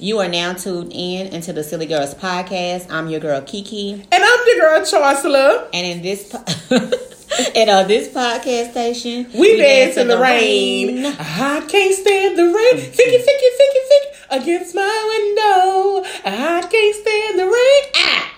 You are now tuned in into the Silly Girls podcast. I'm your girl Kiki, And I'm the girl Chancellor. and in this po- and on this podcast station, We, dance in the rain. I can't stand the rain. Ficky, ficky, ficky, ficky against my window. I can't stand the rain. Ah,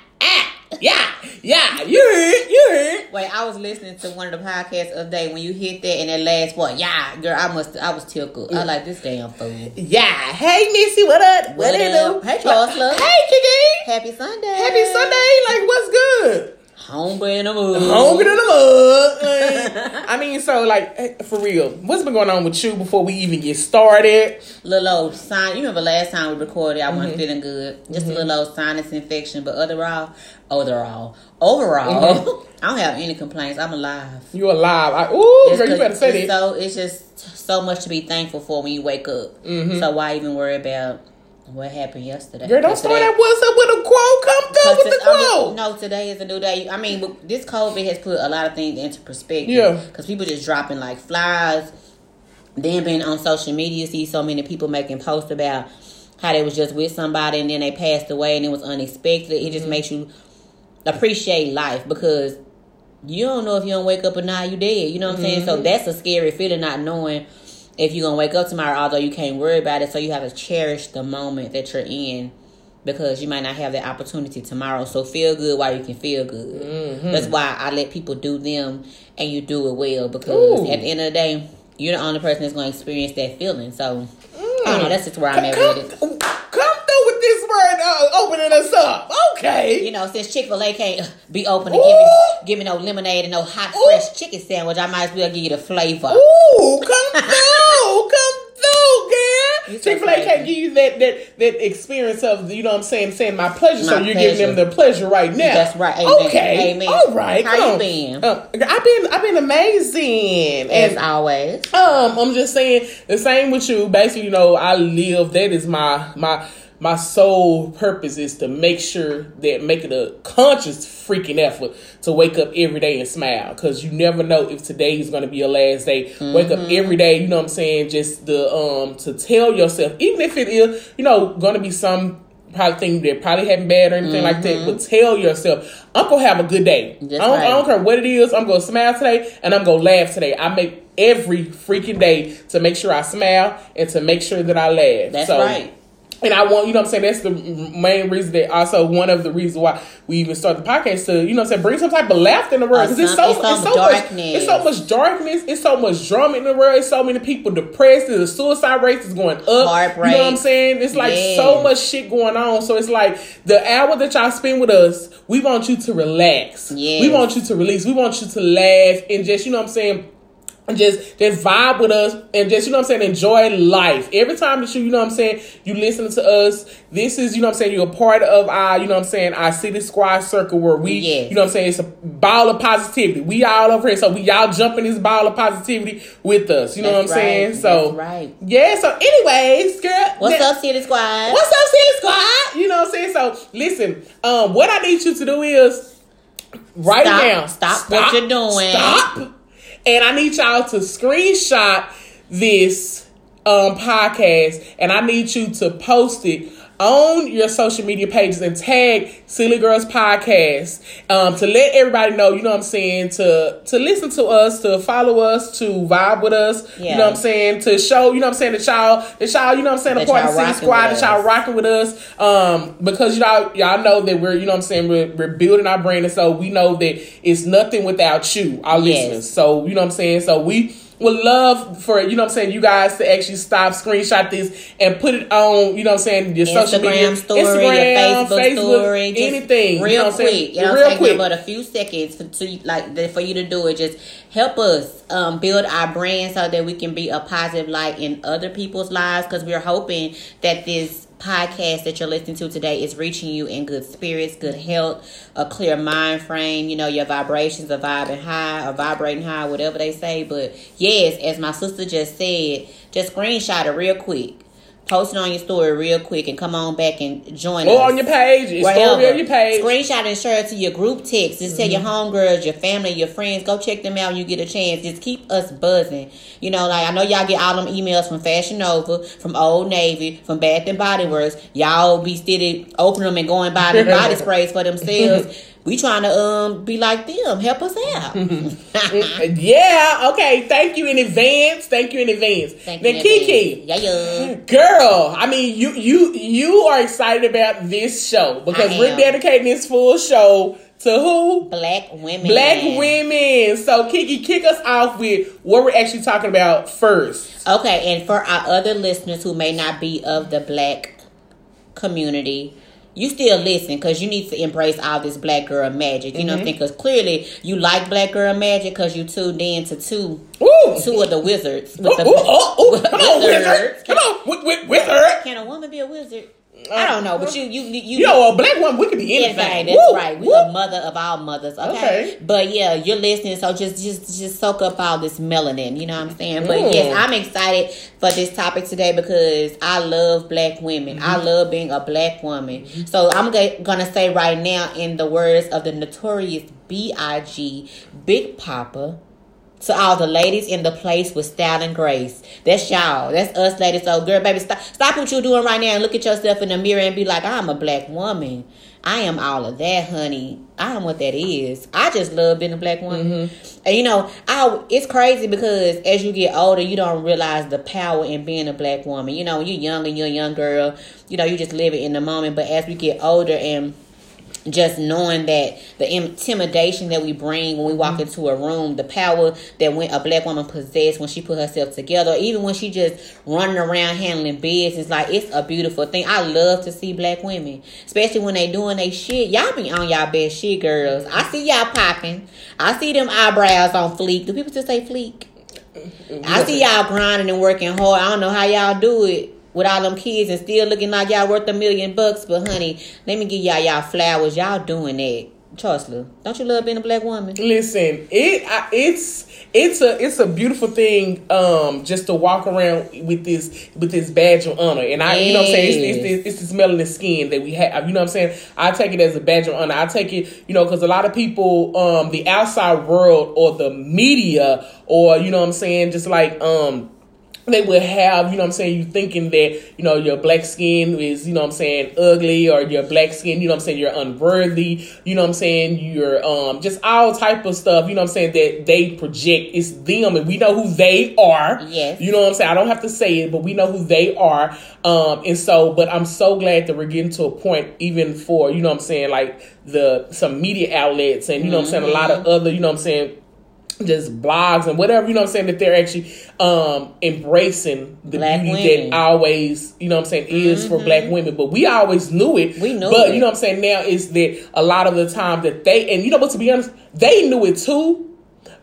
yeah, yeah. You heard, you heard. Wait, I was listening to one of the podcasts of day when you hit that and that last one. Yeah, girl, I must, I was tickled. I like this damn fool. Yeah. Hey, Missy, what up? What, What up? Hey, Chancellor. Hey, Kiki. Happy Sunday. Happy Sunday. Like, what's good? Hungry in the mood. Hungry in the mud. I mean, so like eh, for real, what's been going on with you before we even get started? Little old sign. You remember last time we recorded? I Mm-hmm. wasn't feeling good. Just a little old sinus infection, but overall, overall, overall, Mm-hmm. I don't have any complaints. I'm alive. You alive? I, ooh, It's girl, you better say that. So it's just so much to be thankful for when you wake up. Mm-hmm. So why even worry about what happened yesterday? Girl, don't start that what's up with a quote. Come through with the to- I mean, quote. no, today is a new day. I mean, this COVID has put a lot of things into perspective. Yeah. Because people just dropping like flies. Then being on social media, see so many people making posts about how they was just with somebody and then they passed away and it was unexpected. It Mm-hmm. just makes you appreciate life because you don't know if you don't wake up or not, you dead. You know what I'm saying? Mm-hmm. So that's a scary feeling, not knowing if you're gonna wake up tomorrow, although you can't worry about it. So you have to cherish the moment that you're in because you might not have that opportunity tomorrow. So feel good while you can feel good. Mm-hmm. That's why I let people do them and you do it well because Ooh. at the end of the day, you're the only person that's gonna experience that feeling. So I don't know, that's just where I'm at come, with it. come through with this word, uh, opening us up. Okay. You know, since Chick Fil A can't be open and give me, give me no lemonade and no hot Ooh. fresh chicken sandwich, I might as well give you the flavor. Ooh, come give you that that that experience of you know what I'm saying, saying my pleasure. so you're pleasure. giving them the pleasure right now. That's right. Amen. Okay. Amen. All right. How come you on. been? Uh, I've been I've been amazing. As And always. Um, I'm just saying the same with you. Basically, you know, I live. That is my my my sole purpose is to make sure that make it a conscious freaking effort to wake up every day and smile because you never know if today is going to be your last day. Wake up every day. You know what I'm saying? Just the um to tell yourself, even if it is, you know, going to be some. Probably thing that probably happened bad or anything like that, but tell yourself, I'm gonna have a good day. I don't, I don't care what it is. I'm gonna smile today and I'm gonna laugh today. I make every freaking day to make sure I smile and to make sure that I laugh. That's So- right. And I want, you know what I'm saying? That's the main reason that also one of the reasons why we even started the podcast to, you know what I'm saying, bring some type of laughter in the world. Because it's so, it's so, some much, darkness. it's so much darkness. It's so much drama in the world. It's so many people depressed. The suicide rate is going up. You know what I'm saying? It's like Yes. so much shit going on. So it's like the hour that y'all spend with us, we want you to relax. Yes. We want you to release. We want you to laugh and just, you know what I'm saying? And just just vibe with us and just you know what I'm saying enjoy life. Every time that you you know what I'm saying you listen to us, this is you know what I'm saying you're a part of our you know what I'm saying our city squad circle where we Yes. you know what I'm saying it's a ball of positivity. We all over here, so we y'all jumping this ball of positivity with us. You know That's what I'm saying? So That's right. yeah. So anyways, girl, What's that- up, City Squad? What's up, City Squad? You know what I'm saying? So listen, um, what I need you to do is right Stop. now. Stop what you're doing. Stop. And I need y'all to screenshot this um podcast and I need you to post it on your social media pages and tag Silly Girls Podcast um, to let everybody know, you know what I'm saying, to to listen to us, to follow us, to vibe with us, you know what I'm saying, to show, you know what I'm saying, that y'all, that y'all, you know what I'm saying, a That part of y'all City Squad, that y'all rocking with us, um, because y'all y'all know that we're, you know what I'm saying, we're, we're building our brand, and so we know that it's nothing without you, our Yes. listeners. So you know what I'm saying. So we would love for you know what I'm saying you guys to actually stop, screenshot this, and put it on you know what I'm saying your social media, Instagram story, your Facebook, story, anything. real you know what I'm quick. saying? You know, real take quick. but a few seconds for to like for you to do it. Just help us um, build our brand so that we can be a positive light in other people's lives. Because we're hoping that this podcast that you're listening to today is reaching you in good spirits, good health, a clear mind frame. You know, your vibrations are vibing high or vibrating high, whatever they say. But yes, as my sister just said, just screenshot it real quick post it on your story real quick and come on back and join Or us. on your page, it's story on your page. Screenshot and share it to your group text. Just tell your mm-hmm. homegirls, your family, your friends. Go check them out when you get a chance. Just keep us buzzing. You know, like I know y'all get all them emails from Fashion Nova, from Old Navy, from Bath and Body Works. Y'all be steady opening them and going buy the body sprays for themselves. We trying to um be like them. Help us out. Yeah, okay. Thank you in advance. Thank you in advance. Thank then Kiki, Yeah, yeah. girl, I mean you you you are excited about this show because we're dedicating this full show to who? Black women. Black women. So Kiki, kick us off with what we're actually talking about first. Okay, and for our other listeners who may not be of the black community, you still listen because you need to embrace all this black girl magic. You know what I'm mm-hmm. saying? Because clearly you like black girl magic because you tuned in to two Ooh. two of the wizards. Ooh, the, ooh, ooh, ooh. Come on, wizard. Wizards. Come on, with, with, wizard. Can a woman be a wizard? I don't know, but you you you. You know, a black woman, we could be anything. Anything, that's Woo, right. We woo. a mother of all mothers. Okay? Okay. But yeah, you're listening, so just just just soak up all this melanin. You know what I'm saying? But Mm. yes, I'm excited for this topic today because I love black women. I Mm-hmm. love being a black woman. So I'm ga- gonna say right now, in the words of the notorious B.I.G. Big Papa. To all the ladies in the place with style and grace. That's y'all. That's us ladies. So girl, baby, stop stop what you're doing right now and look at yourself in the mirror and be like, I'm a black woman. I am all of that, honey. I am what that is. I just love being a black woman. Mm-hmm. And you know, I it's crazy because as you get older, you don't realize the power in being a black woman. You know, when you're young and you're a young girl, you know, you just live it in the moment. But as we get older and just knowing that the intimidation that we bring when we walk mm-hmm. into a room, the power that when a black woman possesses when she put herself together, even when she just running around handling business, like it's a beautiful thing. I love to see black women, especially when they doing they shit. Y'all be on y'all best shit, girls. I see y'all popping. I see them eyebrows on fleek. Do people still say fleek? Mm-hmm. I see y'all grinding and working hard. I don't know how y'all do it with all them kids and still looking like y'all worth a million bucks. But honey, let me give y'all y'all flowers. Y'all doing that. Chancellor, don't you love being a black woman? Listen, it I, it's it's a it's a beautiful thing um just to walk around with this with this badge of honor and I you know what I'm saying it's, it's, it's, this melanin skin that we have you know what I'm saying I take it as a badge of honor I take it you know because a lot of people um the outside world or the media or you know what I'm saying just like um they would have, you know what I'm saying, you thinking that, you know, your black skin is, you know what I'm saying, ugly or your black skin, you know what I'm saying, you're unworthy, you know what I'm saying, you're um just all type of stuff, you know what I'm saying, that they project. It's them and we know who they are. Yes. You know what I'm saying? I don't have to say it, but we know who they are. Um and so but I'm so glad that we're getting to a point even for, you know what I'm saying, like the some media outlets and you know what I'm saying, a lot of other, you know what I'm saying, just blogs and whatever, you know what I'm saying, that they're actually um embracing the Black beauty women. Mm-hmm. that always, you know what I'm saying, is for black women. But we always knew it. We knew But it. you know what I'm saying, now is that a lot of the time that they and you know what to be honest, they knew it too.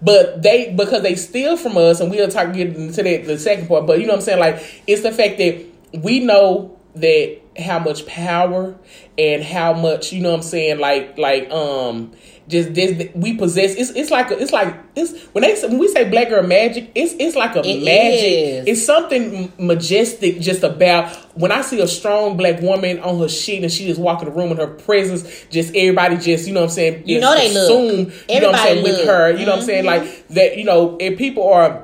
But they because they steal from us and we'll talk get into that the second part, but you know what I'm saying? Like it's the fact that we know that how much power and how much, you know what I'm saying, like like um just this we possess it's it's like a, it's like it's when they when we say black girl magic it's it's like a It magic is. it's something majestic just about when I see a strong black woman on her shit and she just walk in the room in her presence, just everybody just, you know what I'm saying? You know they look. assume, you know what I'm saying, Everybody with her, you know what I'm saying? Mhm. Like that, you know, if people are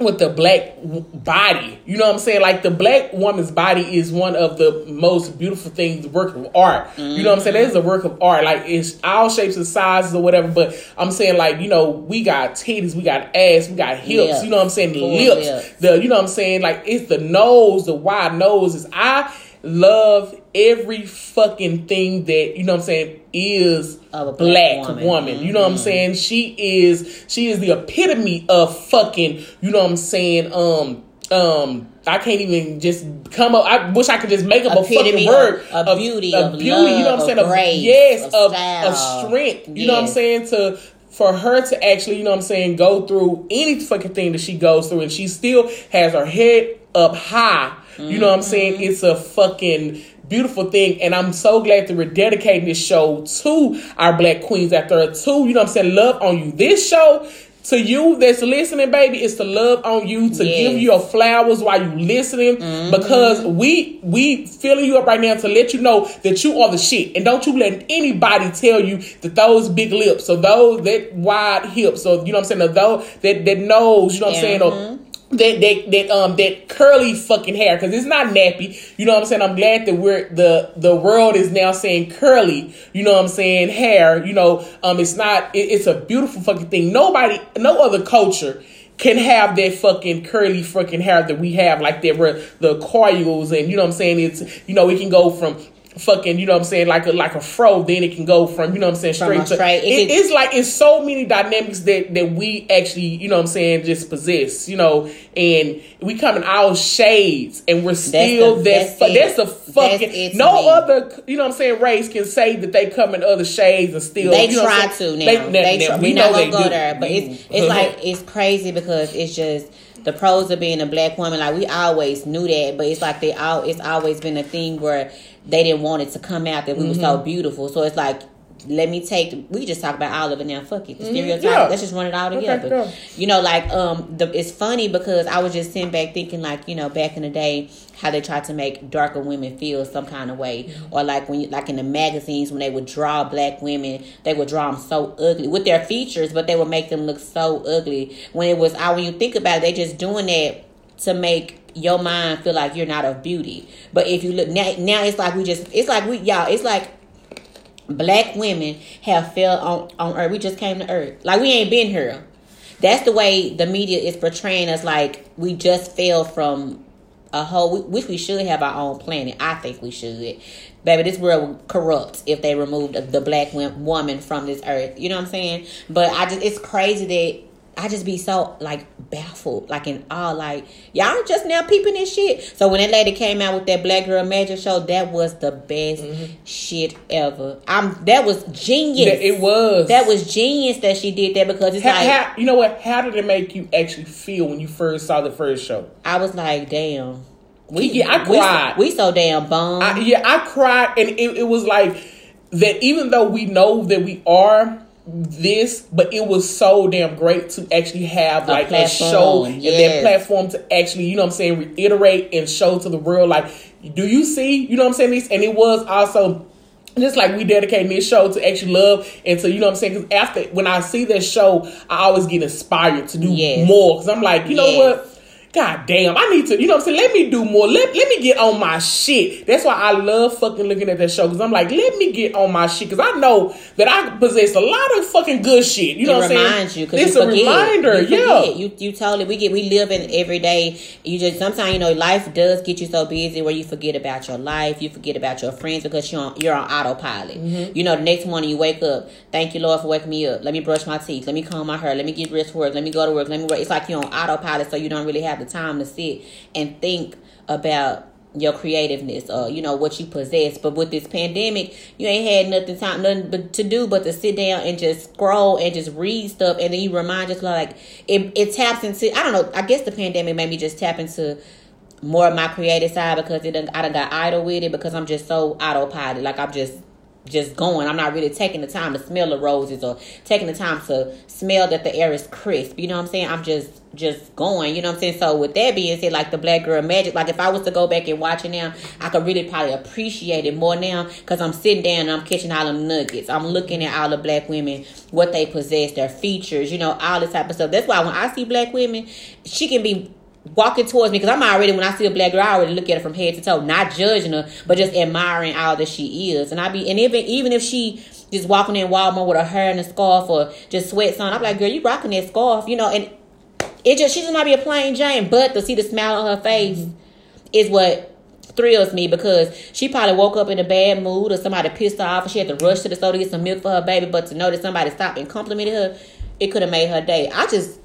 with the black body, you know what I'm saying? Like the black woman's body is one of the most beautiful things, work of art. You know what I'm saying? That is a work of art. Like it's all shapes and sizes or whatever. But I'm saying like, you know, we got titties, we got ass, we got hips, you know what I'm saying? Lips. lips. The you know what I'm saying? Like it's the nose, the wide nose is I love every fucking thing that you know what I'm saying is a black, woman. woman. You know what I'm Mhm. saying? She is she is the epitome of fucking, you know what I'm saying? Um um I can't even just come up. I wish I could just make up a Epitome fucking word of- of beauty, of beauty. you know what I'm saying? of grace, yes, of of, strength. You know what I'm saying? To for her to actually, you know what I'm saying, go through any fucking thing that she goes through, and she still has her head up high. You know what I'm saying? Mm-hmm. It's a fucking beautiful thing, and I'm so glad that we're dedicating this show to our black queens out there too. You know what I'm saying? Love on you. This show to you that's listening, baby, it's to love on you, to Yes. give you your flowers while you listening, Mm-hmm. because we we filling you up right now to let you know that you are the shit, and don't you let anybody tell you that those big lips or those that wide hips or you know what I'm saying, or those that that nose, you know what I'm saying, or that that that um that curly fucking hair because it's not nappy. You know what I'm saying? I'm glad that we're the the world is now saying curly. You know what I'm saying? Hair. You know, um, it's not. It, it's a beautiful fucking thing. Nobody, no other culture can have that fucking curly fucking hair that we have like that where the coils and you know what I'm saying it's you know it can go from fucking you know what I'm saying like a like a fro then it can go from you know what I'm saying straight to straight- it it- it's like it's so many dynamics that that we actually you know what I'm saying just possess you know and we come in all shades and we're still the- that that's fu- that's a fucking That's no me. other you know what I'm saying race can say that they come in other shades and still They you know try to now. They, now, try. we We're know not they go do. there, but it's it's mm-hmm. like it's crazy because it's just the pros of being a black woman. Like we always knew that, but it's like they all. It's always been a thing where they didn't want it to come out that we were Mm-hmm. so beautiful. So it's like. Let me take. We just talk about all of it now. Fuck it, the. Mm-hmm. yeah. Let's just run it all Okay, together. go. You know, like um, the it's funny because I was just sitting back thinking, like you know, back in the day, how they tried to make darker women feel some kind of way, Mm-hmm. or like when you, like in the magazines when they would draw black women, they would draw them so ugly with their features, but they would make them look so ugly. When it was, I when you think about it, they just doing that to make your mind feel like you're not of beauty. But if you look now, now it's like we just, it's like we y'all, it's like black women have fell on, on earth. We just came to earth. Like we ain't been here. That's the way the media is portraying us like we just fell from a whole which we should have our own planet. I think we should. Baby, this world would corrupt if they removed the black woman from this earth. You know what I'm saying? But I just it's crazy that I just be so like baffled, like in awe, like y'all just now peeping this shit. So when that lady came out with that Black Girl Magic show, that was the best mm-hmm. shit ever. I'm that was genius. That it was That was genius that she did that because it's How, like how, you know what? How did it make you actually feel when you first saw the first show? I was like, damn. We Yeah, I cried. We, so damn bummed. I, yeah, I cried, and it, it was like that. Even though we know that we are this, but it was so damn great to actually have A like a platform, show and that platform to actually, you know what I'm saying, reiterate and show to the world, like, do you see, you know what I'm saying, this, and it was also just like we dedicating this show to actually love and to you know what I'm saying because after when I see this show I always get inspired to do Yes. more because I'm like you know Yes. what God damn, I need to, you know what I'm saying? Let me do more. Let, let me get on my shit. That's why I love fucking looking at that show because I'm like, let me get on my shit because I know that I possess a lot of fucking good shit. You know it what I'm saying? reminds you because It's you a reminder, You yeah. You you totally we get we live in every day. You just sometimes you know life does get you so busy where you forget about your life. You forget about your friends because you're on, you're on autopilot. Mm-hmm. You know the next morning you wake up. Thank you Lord for waking me up. Let me brush my teeth. Let me comb my hair. Let me get dressed for work. Let me go to work. Let me work. It's like you're on autopilot so you don't really have the time to sit and think about your creativeness or you know what you possess but with this pandemic you ain't had nothing time nothing but to do but to sit down and just scroll and just read stuff and then you remind yourself like it, it taps into i don't know i guess the pandemic made me just tap into more of my creative side because it done, I done got idle with it because I'm just so autopilot. Like I'm just just going. I'm not really taking the time to smell the roses or taking the time to smell that the air is crisp. You know what I'm saying? I'm just just going. You know what I'm saying? So with that being said, like the Black Girl Magic, like if I was to go back and watch it now, I could really probably appreciate it more now because I'm sitting down and I'm catching all them nuggets. I'm looking at all the black women, what they possess, their features, you know, all this type of stuff. That's why when I see black women, she can be walking towards me because I'm already when I see a black girl, I already look at her from head to toe, not judging her, but just admiring all that she is. And I be and even even if she just walking in Walmart with her hair in a scarf or just sweats on, I'm like, girl, you rocking that scarf, you know, and it just she just might be a plain Jane, but to see the smile on her face is what thrills me because she probably woke up in a bad mood or somebody pissed her off and she had to rush to the store to get some milk for her baby, but to know that somebody stopped and complimented her, it could have made her day. I just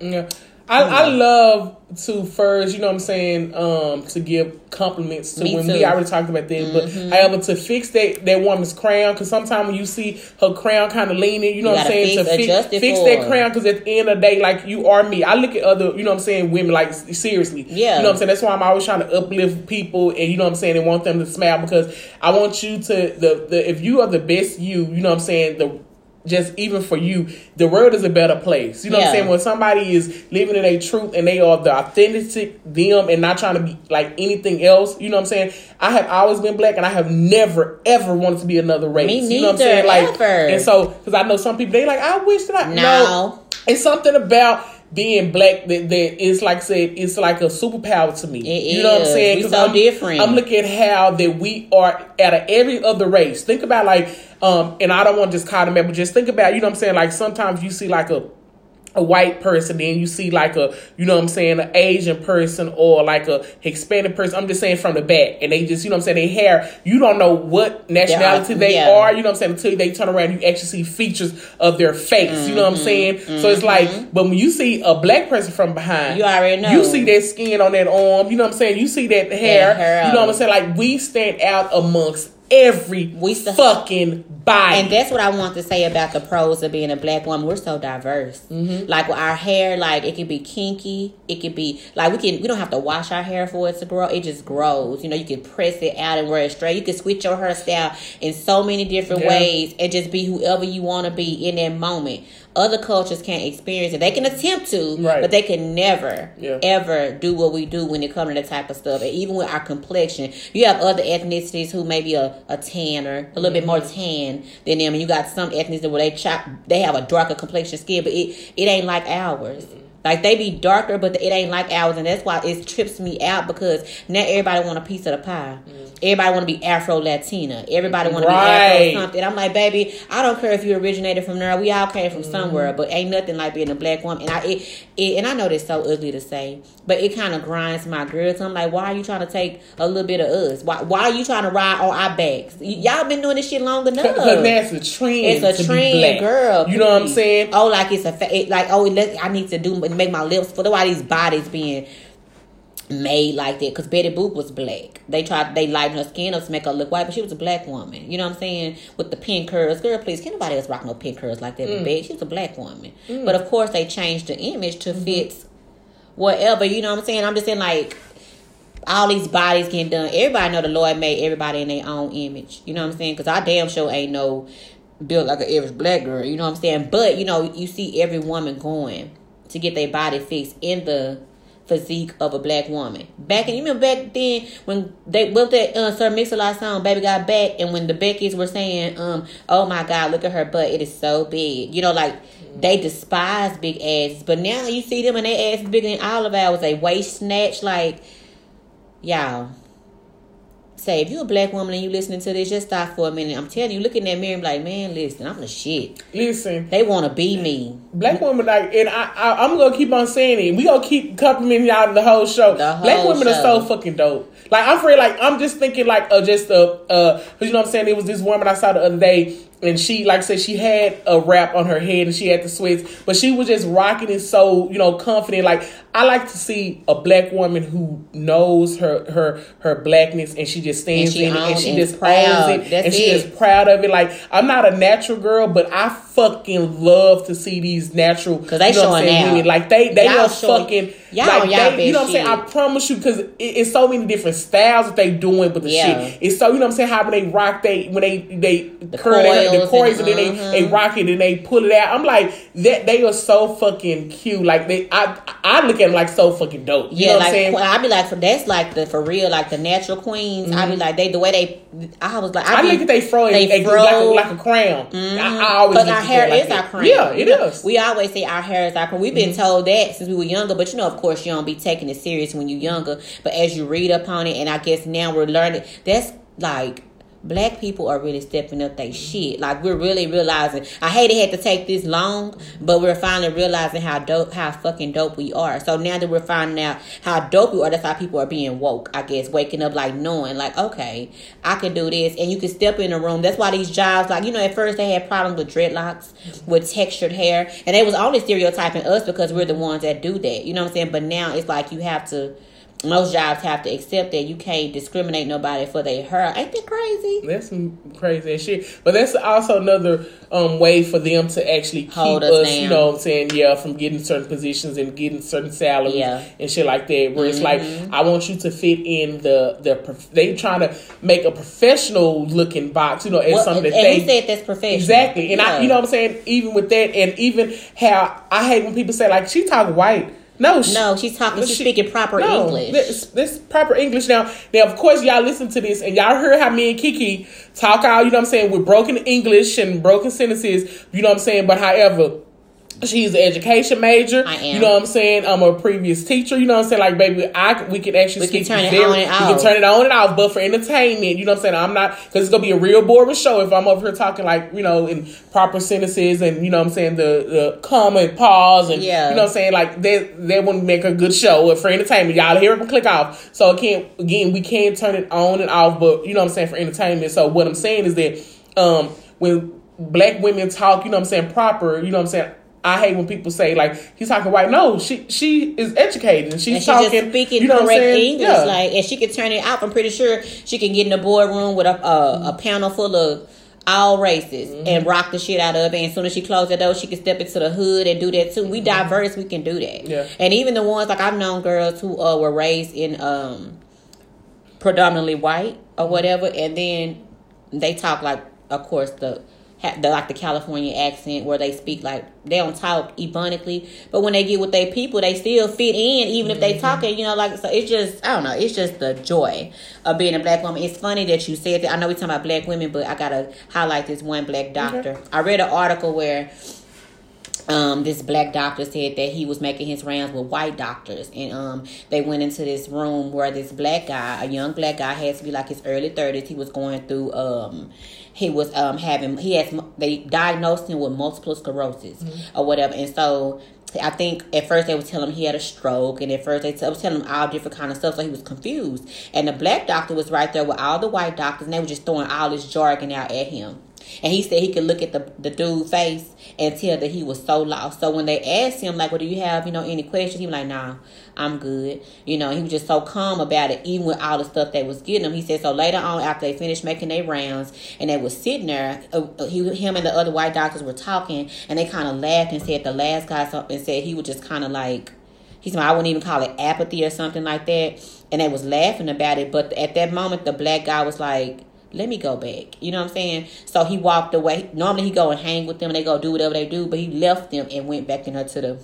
Yeah. I, I love to first, you know what I'm saying, um, to give compliments to Me when too. we already talked about that, but however to fix that that woman's crown because sometimes when you see her crown kind of leaning, you know You what I'm saying, fix- to fi- adjust it fix that crown because at the end of the day, like you are me. I look at other, you know what I'm saying, women like seriously, Yeah. you know what I'm saying. That's why I'm always trying to uplift people and you know what I'm saying, and want them to smile because I want you to the the if you are the best you, you know what I'm saying, the just even for you, the world is a better place. You know what I'm saying? When somebody is living in a truth and they are the authentic them and not trying to be like anything else, you know what I'm saying? I have always been black and I have never ever wanted to be another race. Me you know what I'm neither, saying? Like ever. and so because I know some people they like I wish that I No. no. It's something about being black that, that is like I said it's like a superpower to me. It you know what I'm saying? Because so I'm, different. I'm looking at how that we are out of every other race. Think about like um and I don't want to just call them out, but just think about you know what I'm saying like sometimes you see like a a white person, then you see like a, you know what I'm saying, an Asian person or like a Hispanic person. I'm just saying from the back. And they just, you know what I'm saying, they hair, you don't know what nationality they yeah. are, you know what I'm saying, until they turn around, you actually see features of their face, you know what I'm saying? So it's like, but when you see a black person from behind, Mm-hmm. You already know. You see that skin on that arm, you know what I'm saying? You see that hair, hair. you know what I'm saying? Like we stand out amongst every We st- fucking body. And that's what I want to say about the pros of being a black woman. We're so diverse. Mm-hmm. Like with our hair, like it could be kinky. It could be like we can. We don't have to wash our hair for it to grow. It just grows. You know, you can press it out and wear it straight. You can switch your hairstyle in so many different Yeah. ways and just be whoever you want to be in that moment. Other cultures can't experience it. They can attempt to, Right. but they can never, Yeah. ever do what we do when it comes to that type of stuff. And even with our complexion, you have other ethnicities who may be a, a tanner, a little bit more Mm-hmm. tan than them, and you got some ethnicities where they chop, they have a darker complexion skin, but it it ain't like ours. Like they be darker, but it ain't like ours, and that's why it trips me out because now everybody want a piece of the pie. Everybody want to be Afro Latina. Everybody want to Mm. Be Afro something. I'm like, baby, I don't care if you originated from there. We all came from Mm-hmm. somewhere, but ain't nothing like being a black woman. And I, it, it, and I know this so ugly to say, but it kind of grinds my gears. I'm like, why are you trying to take a little bit of us? Why, why are you trying to ride on our backs? Y- y'all been doing this shit long enough. Because that's a trend. It's a to be trend, black. girl. You know what I'm saying? Oh, like it's a fa- it, like oh, let, I need to do make my lips for why these bodies being made like that. Because Betty Boop was black. They tried they lightened her skin up to make her look white, but she was a black woman. You know what I'm saying? With the pink curls, girl, please, can nobody else rock no pink curls like that? Mm. But Betty, she was a black woman. But of course, they changed the image to Mm-hmm. fit whatever. You know what I'm saying? I'm just saying like all these bodies getting done. Everybody know the Lord made everybody in their own image. You know what I'm saying? Because I damn sure ain't no built like an average black girl. You know what I'm saying? But you know, you see every woman going to get their body fixed in the physique of a black woman. Back in you remember back then when they built that uh, Sir Mix-a-Lot song, "Baby Got Back," and when the Beckys were saying, um, "Oh my God, look at her butt, it is so big." You know, like they despise big asses, but now you see them and their ass bigger than all of ours. They waist snatch like y'all. Say if you're a black woman and you listening to this, just stop for a minute. I'm telling you, look in that mirror and be like, man, listen, I'm the shit. Listen, They want to be me. black women like, and I, I, I'm gonna keep on saying it. We gonna keep complimenting y'all in the whole show. The black whole women are so fucking dope. Like I'm afraid, like I'm just thinking, like uh, just a uh, uh, 'cause you know what I'm saying. It was this woman I saw the other day, and she, like I said, she had a wrap on her head and she had the sweats, but she was just rocking it so you know confident. Like I like to see a black woman who knows her her her blackness and she just stands she in it and she and just proud. owns it That's and she it. is proud of it. Like I'm not a natural girl, but I fucking love to see these natural because they you know showing out. women. Like they they Y'all are showing- fucking y'all like y'all they, you know what I'm saying. I promise you because it, it's so many different styles that they doing with the Yeah. shit. It's so you know what I'm saying. How when they rock they when they they curl their the coils and- and, then uh-huh. they they rock it and they pull it out. I'm like that they are so fucking cute. Like they I I look at them like so fucking dope. You Yeah, know what like I'm saying. I be like, for that's like the for real, like the natural queens. I be like they the way they. I was like, Mm-hmm. I be, look at they fro, they they fro. like a, like a crown. I, I always Because our hair like is that. our crown. Yeah, it is. Mm-hmm. We always say our hair is our crown. We've been told that since we were younger, but you know, of course, you don't be taking it serious when you're younger. But as you read up on it, and I guess now we're learning, that's like black people are really stepping up their shit. Like we're really realizing. I hate it had to take this long, but we're finally realizing how dope, how fucking dope we are. So now that we're finding out how dope we are, that's how people are being woke. I guess waking up like knowing, like okay, I can do this, and you can step in a room. That's why these jobs, like you know, at first they had problems with dreadlocks, with textured hair, and they was only stereotyping us because we're the ones that do that. You know what I'm saying? But now it's like you have to most jobs have to accept that you can't discriminate nobody for their hair. Ain't that crazy? That's some crazy shit. But that's also another um, way for them to actually keep Hold us, us you know what I'm saying, yeah, from getting certain positions and getting certain salaries Yeah. Mm-hmm. and shit like that. Where it's like, I want you to fit in the, the prof- they trying to make a professional looking box, you know, as Well, something that they said that's professional? Exactly. And I, you know what I'm saying? Even with that, and even how I hate when people say, like, she talk white. No, she, No, she's talking. She's she- speaking proper no, English. This, this proper English now. Now, of course, y'all listen to this and y'all heard how me and Kiki talk out, you know what I'm saying, with broken English and broken sentences, you know what I'm saying? But however, she's an education major. I am. You know what I'm saying? I'm a previous teacher. You know what I'm saying? Like, baby, I we can actually We can speak turn it very- on and off. We can turn it on and off, but for entertainment, you know what I'm saying? I'm not because it's gonna be a real boring show if I'm over here talking like you know in proper sentences and you know what I'm saying the the comma and pause and Yeah. you know what I'm saying like that that wouldn't make a good show for entertainment. Y'all hear it and click off. So can't again we can't turn it on and off, but you know what I'm saying for entertainment. So what I'm saying is that um when black women talk, you know what I'm saying proper, you know what I'm saying. I hate when people say like he's talking white. No, she she is educated she's and she's talking. just speaking you know correct? English, Yeah. like, and she can turn it out. I'm pretty sure she can get in the boardroom with a a, a panel full of all races Mm-hmm. and rock the shit out of it. And as soon as she closes the door, she can step into the hood and do that too. We diverse, we can do that. Mm-hmm. Yeah. And even the ones like I've known girls who uh, were raised in um predominantly white or Mm-hmm. whatever, and then they talk like, of course, the, the like the California accent where they speak like they don't talk ebonically, but when they get with their people, they still fit in, even if Mm-hmm. they talking, you know, like so. It's just I don't know. It's just the joy of being a black woman. It's funny that you said that. I know we talking about black women, but I gotta highlight this one black doctor. I read an article where um, this black doctor said that he was making his rounds with white doctors, and um, they went into this room where this black guy, a young black guy, had to be like his early thirties. He was going through, um, he was um having, he has, they diagnosed him with multiple sclerosis or whatever, and so. I think at first they was telling him he had a stroke, and at first they t- was telling him all different kind of stuff, so he was confused. And the black doctor was right there with all the white doctors, and they were just throwing all this jargon out at him. And he said he could look at the the dude face and tell that he was so lost. So when they asked him, like, well, do you have, you know, any questions? He was like, nah, I'm good. You know, he was just so calm about it, even with all the stuff they was getting him. He said, so later on, after they finished making their rounds and they was sitting there, uh, uh, he, him and the other white doctors were talking and they kind of laughed and said the last guy something and said he was just kind of like, he said, I wouldn't even call it apathy or something like that. And they was laughing about it. But at that moment, the black guy was like, let me go back. You know what I'm saying? So he walked away. Normally he go and hang with them and they go do whatever they do, but he left them and went back in her to the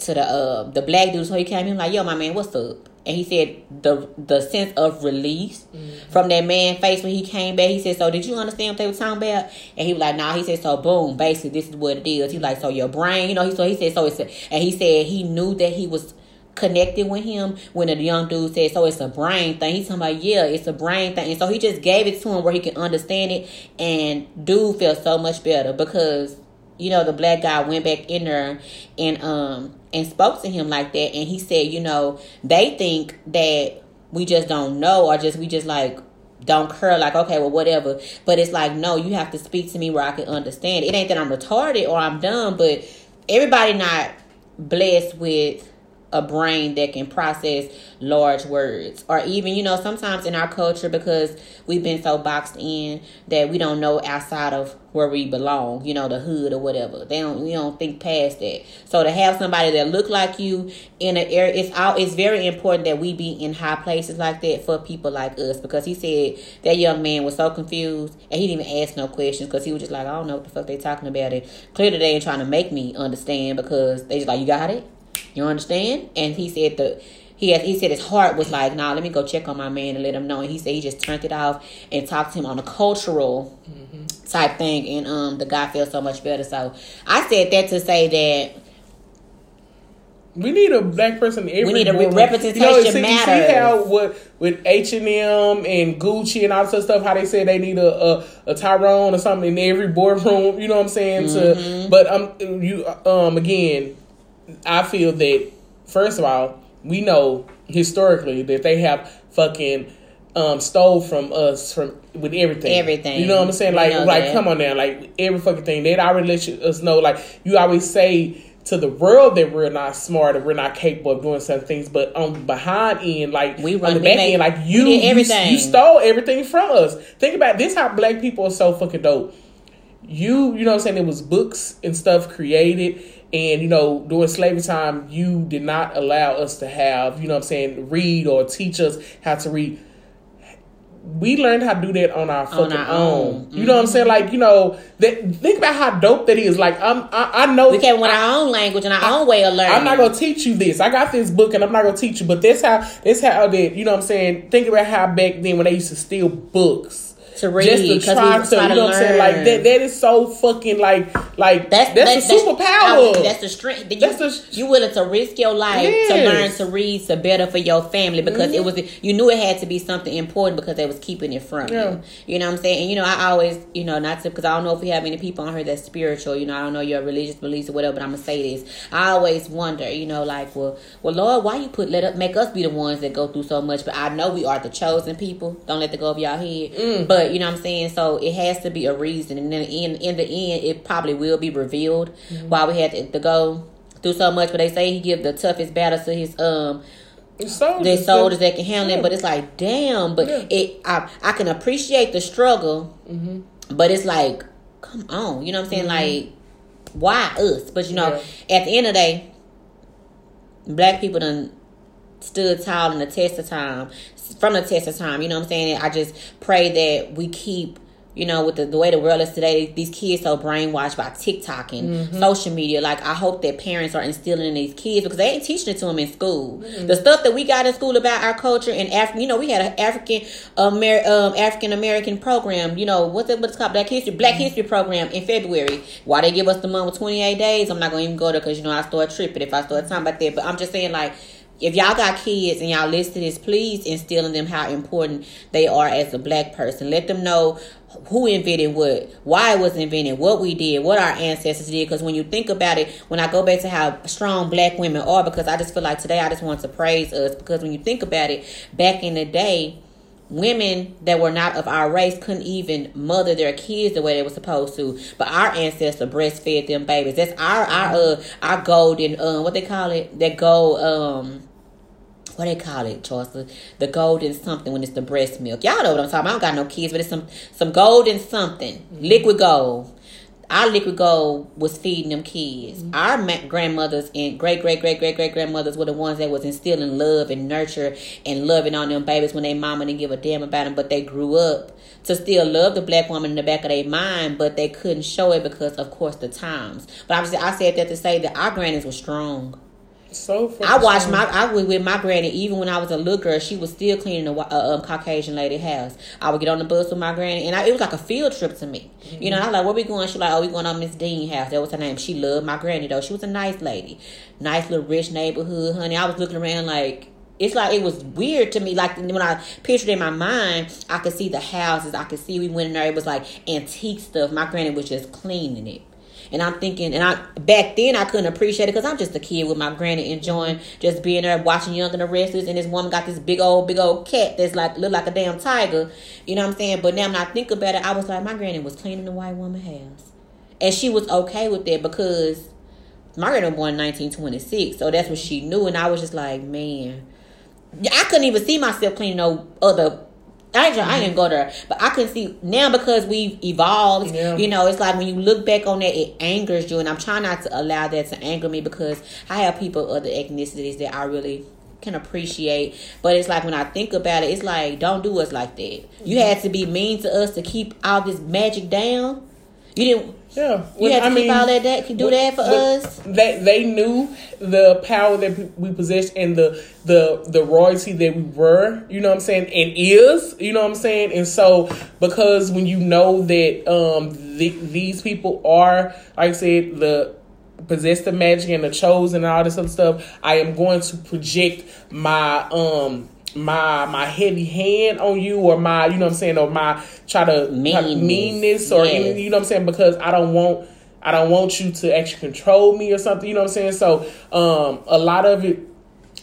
to the uh the black dude. So he came in like, yo, my man, what's up? And he said the the sense of release from that man face when he came back. He said, "So did you understand what they were talking about?" And he was like, "Nah." He said, "So boom, basically this is what it is." He like, "So your brain, you know." He so he said, "So it's," a, and he said he knew that he was connected with him when the young dude said, "So it's a brain thing." He's talking about, "Yeah, it's a brain thing," and so he just gave it to him where he could understand it. And dude felt so much better because you know the black guy went back in there and um and spoke to him like that, and he said, you know, they think that we just don't know or just we just like don't curl like okay well whatever. But it's like no you have to speak to me where i can understand it ain't that i'm retarded or i'm dumb but everybody not blessed with a brain that can process large words. Or even you know sometimes in our culture because we've been so boxed in that we don't know outside of where we belong you know the hood or whatever. They don't you don't think past that. So to have somebody that look like you in an area it's all it's very important that we be in high places like that for people like us. Because he said that young man was so confused and he didn't even ask no questions because he was just like i don't know what the fuck they talking about. It clearly they ain't trying to make me understand because they just like you got it you understand? And he said the he had, he said his heart was like, nah, let me go check on my man and let him know. And he said he just turned it off and talked to him on a cultural type thing, and um the guy felt so much better. So I said that to say that We need a black person. in Every need a representation you know, see, matters. See how what with H and M and Gucci and all this stuff. How they say they need a, a a Tyrone or something in every boardroom. You know what I'm saying? Mm-hmm. To but um you um again, I feel that first of all we know historically that they have fucking. Um, stole from us from with everything. Everything. You know what I'm saying? Like, like, that. come on now. Like every fucking thing. They'd already let you, us know. Like you always say to the world that we're not smart or we're not capable of doing certain things, but on behind end, like We on run- the we back end, like you, did you, you stole everything from us. Think about this: how black people are so fucking dope. You, you know, what I'm saying it was books and stuff created. And you know, during slavery time, you did not allow us to have, you know what I'm saying, read or teach us how to read we learned how to do that on our fucking our own. own. You know what I'm saying? Like, you know, that, think about how dope that is. Like, I'm, I, I know. We came with our own language and our own way of learning. I'm not gonna teach you this. I got this book, and I'm not gonna teach you. But that's how. That's how that. You know what I'm saying? Think about how back then when they used to steal books. To read, just to try to, you to know what I'm saying? Like that. That is so fucking like, like That's that's, that- a superpower. I- That's the strength. that You, That's the- you willing to risk your life to Yes. Mm-hmm. learn to read to better for your family because it was you knew it had to be something important because they was keeping it from Yeah. you. You know what I'm saying? And you know I always you know not to because I don't know if we have any people on here that's spiritual. You know I don't know your religious beliefs or whatever, but I'm gonna say this. I always wonder, you know, like well, well, Lord, why you put let up make us be the ones that go through so much? But I know we are the chosen people. Don't let the go of y'all head. Mm. But you know what I'm saying? So it has to be a reason, and then in in the end, it probably will be revealed Mm-hmm. why we had to, to go through so much. But they say he give the toughest battles to his um soldiers, the soldiers that can handle Yeah. it. But it's like damn. But Yeah. it I I can appreciate the struggle, Mm-hmm. but it's like come on, you know what I'm saying? Like why us? But you know, at the end of the day, black people done stood tall in the test of time from the test of time you know what i'm saying? I just pray that we keep you know with the, the way the world is today these kids so brainwashed by tiktok and Mm-hmm. social media. Like i hope that parents are instilling in these kids because they ain't teaching it to them in school. Mm-hmm. the stuff that we got in school about our culture and Af- you know we had an african Amer- um, african american program you know what's it what's called? Black history black Mm-hmm. history program in february. Why they give us the month with 28 days? I'm not gonna even go there because you know i start tripping if i start talking about that. But i'm just saying like if y'all got kids and y'all listen to this, please instill in them how important they are as a black person. Let them know who invented what, why it was invented, what we did, what our ancestors did. Because when you think about it, when I go back to how strong black women are, because I just feel like today I just want to praise us. Because when you think about it, back in the day, women that were not of our race couldn't even mother their kids the way they were supposed to. But our ancestors breastfed them babies. That's our our uh our golden um what they call it that gold um what they call it, Chancellor? The golden something when it's the breast milk. Y'all know what I'm talking about. I don't got no kids, but it's some some golden something. Mm-hmm. Liquid gold. Our liquid gold was feeding them kids. Mm-hmm. Our ma- grandmothers and great great great great great grandmothers were the ones that was instilling love and nurture and loving on them babies when they mama didn't give a damn about them, but they grew up to still love the black woman in the back of their mind, but they couldn't show it because, of course, the times. But obviously, I said that to say that our grannies were strong. So I watched my I was with my granny even when I was a little girl. She was still cleaning a uh, um, Caucasian lady house. I would get on the bus with my granny, and I, it was like a field trip to me. You know, I was like, "Where we going?" She like, "Oh, we going on Miss Dean house." That was her name. She loved my granny though. She was a nice lady, nice little rich neighborhood, honey. I was looking around like. It's like it was weird to me. Like when I pictured in my mind, I could see the houses. I could see we went in there. It was like antique stuff. My granny was just cleaning it. And I'm thinking, and I back then I couldn't appreciate it because I'm just a kid with my granny enjoying just being there watching Young and the Restless. And this woman got this big old, big old cat that's like look like a damn tiger. You know what I'm saying? But now when I think about it, I was like, my granny was cleaning the white woman house, and she was okay with that because my granny was born in 1926, so that's what she knew. And I was just like, man, I couldn't even see myself cleaning no other. I ain't, I didn't go there, but I can see now because we've evolved. Yeah. You know, it's like when you look back on that, it angers you, and I'm trying not to allow that to anger me because I have people of other ethnicities that I really can appreciate. But it's like when I think about it, it's like don't do us like that. You mm-hmm. had to be mean to us to keep all this magic down. You didn't. Yeah, You had to keep all that. That can do that for us. They they knew the power that we possessed and the the the royalty that we were. You know what I'm saying, and is. You know what I'm saying, and so because when you know that um the, these people are, like I said, the possess the magic and the chosen and all this other stuff, I am going to project my um my my heavy hand on you or my you know what I'm saying or my try to Meanness. meanness or Yes. you know what I'm saying because I don't want I don't want you to actually control me or something you know what I'm saying so um a lot of it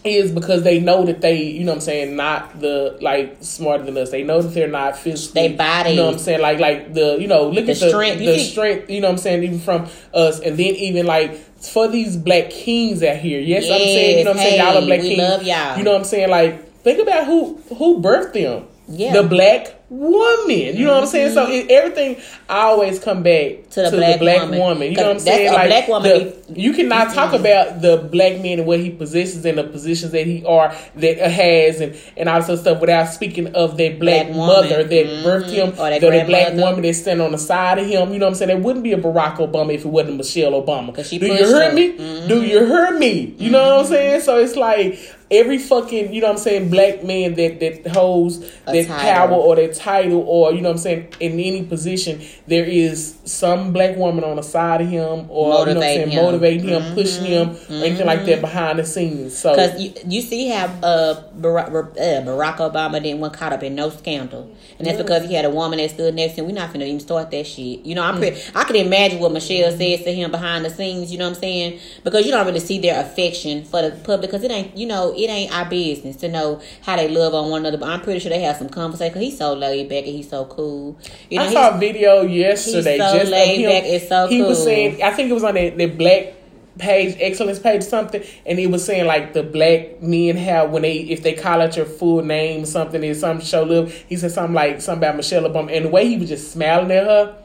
is because they know that they, you know what I'm saying, not the like smarter than us. They know that they're not physically They body. You know what I'm saying? Like like the you know, look The at the strength. You the strength, you know what I'm saying, even from us and then even like for these black kings out here. Yes, I'm saying, you know what I'm saying? Y'all are black kings. love y'all. You know what I'm saying? Like, think about who who birthed them. Yeah. The black woman. You know what I'm saying? So mm-hmm. it, everything I always come back To the black woman. woman. You know what I'm saying? a Like black woman the- you cannot talk mm-hmm. about the black man and what he possesses and the positions that he are that has and and all this other stuff without speaking of that black, Black woman. mother that birthed mm-hmm. him Or that the, the black woman that's stand on the side of him. You know what I'm saying? It wouldn't be a Barack Obama if it wasn't Michelle Obama. Do you hear him. me? Do you hear me? You know what I'm saying? So it's like every fucking you know what I'm saying black man that that holds A that title. power or that title or you know what I'm saying in any position there is some black woman on the side of him or you know what I'm saying him. motivating him pushing him or anything like that behind the scenes so Because you, you see how uh, Barack, uh, Barack Obama didn't want caught up in no scandal, and that's because he had a woman that stood next to him. We're not gonna even start that shit. You know, I'm pretty. I can imagine what Michelle says to him behind the scenes. You know what I'm saying? Because you don't really see their affection for the public, because it ain't. You know, it ain't our business to know how they love on one another. But I'm pretty sure they have some conversation. Cause he's so laid back and he's so cool. You know, I saw a video yesterday he's so just laid him. back, it's so he was saying, I think it was on the, the black page, excellence page, something, and he was saying like the black men have when they if they call out your full name something, and some show love. He said something like something about Michelle Obama, and the way he was just smiling at her,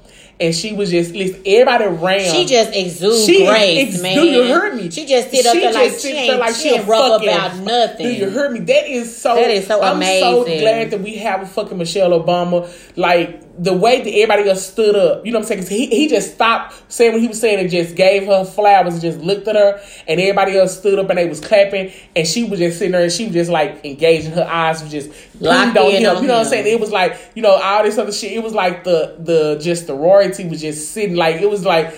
and she was just listen. Everybody ran. She just exudes She grace, ex- man. do you hear me? She just sit up She there like she ain't, like she ain't fucking- about nothing. Do you hear me? That is so. That is so I'm so glad that we have a fucking Michelle Obama. Like the way that everybody else stood up. You know what I'm saying? 'Cause he he just stopped saying what he was saying and just gave her flowers and just looked at her, and everybody else stood up and they was clapping, and she was just sitting there and she was just like engaging. Her eyes was just Locked on him. on you know what I'm saying? It was like you know all this other shit. It was like the the just the royalty was just sitting like it was like.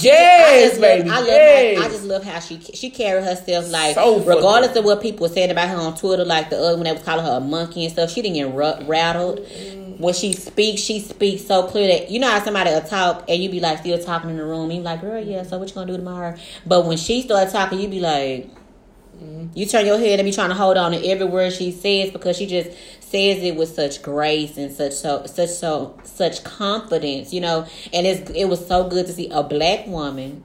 Yes, I baby. Love, I love yes. how, I just love how she she carried herself like So regardless of what people were saying about her on Twitter, like the other one they was calling her a monkey and stuff. She didn't get ru- rattled. Mm-hmm. When she speaks, she speaks so clear that you know how somebody will talk and you be like still talking in the room. You be like, girl, yeah. So what you gonna do tomorrow? But when she started talking, you be like. Mm-hmm. You turn your head and be trying to hold on to every word she says because she just says it with such grace and such so such so such confidence, you know. And it's it was so good to see a black woman,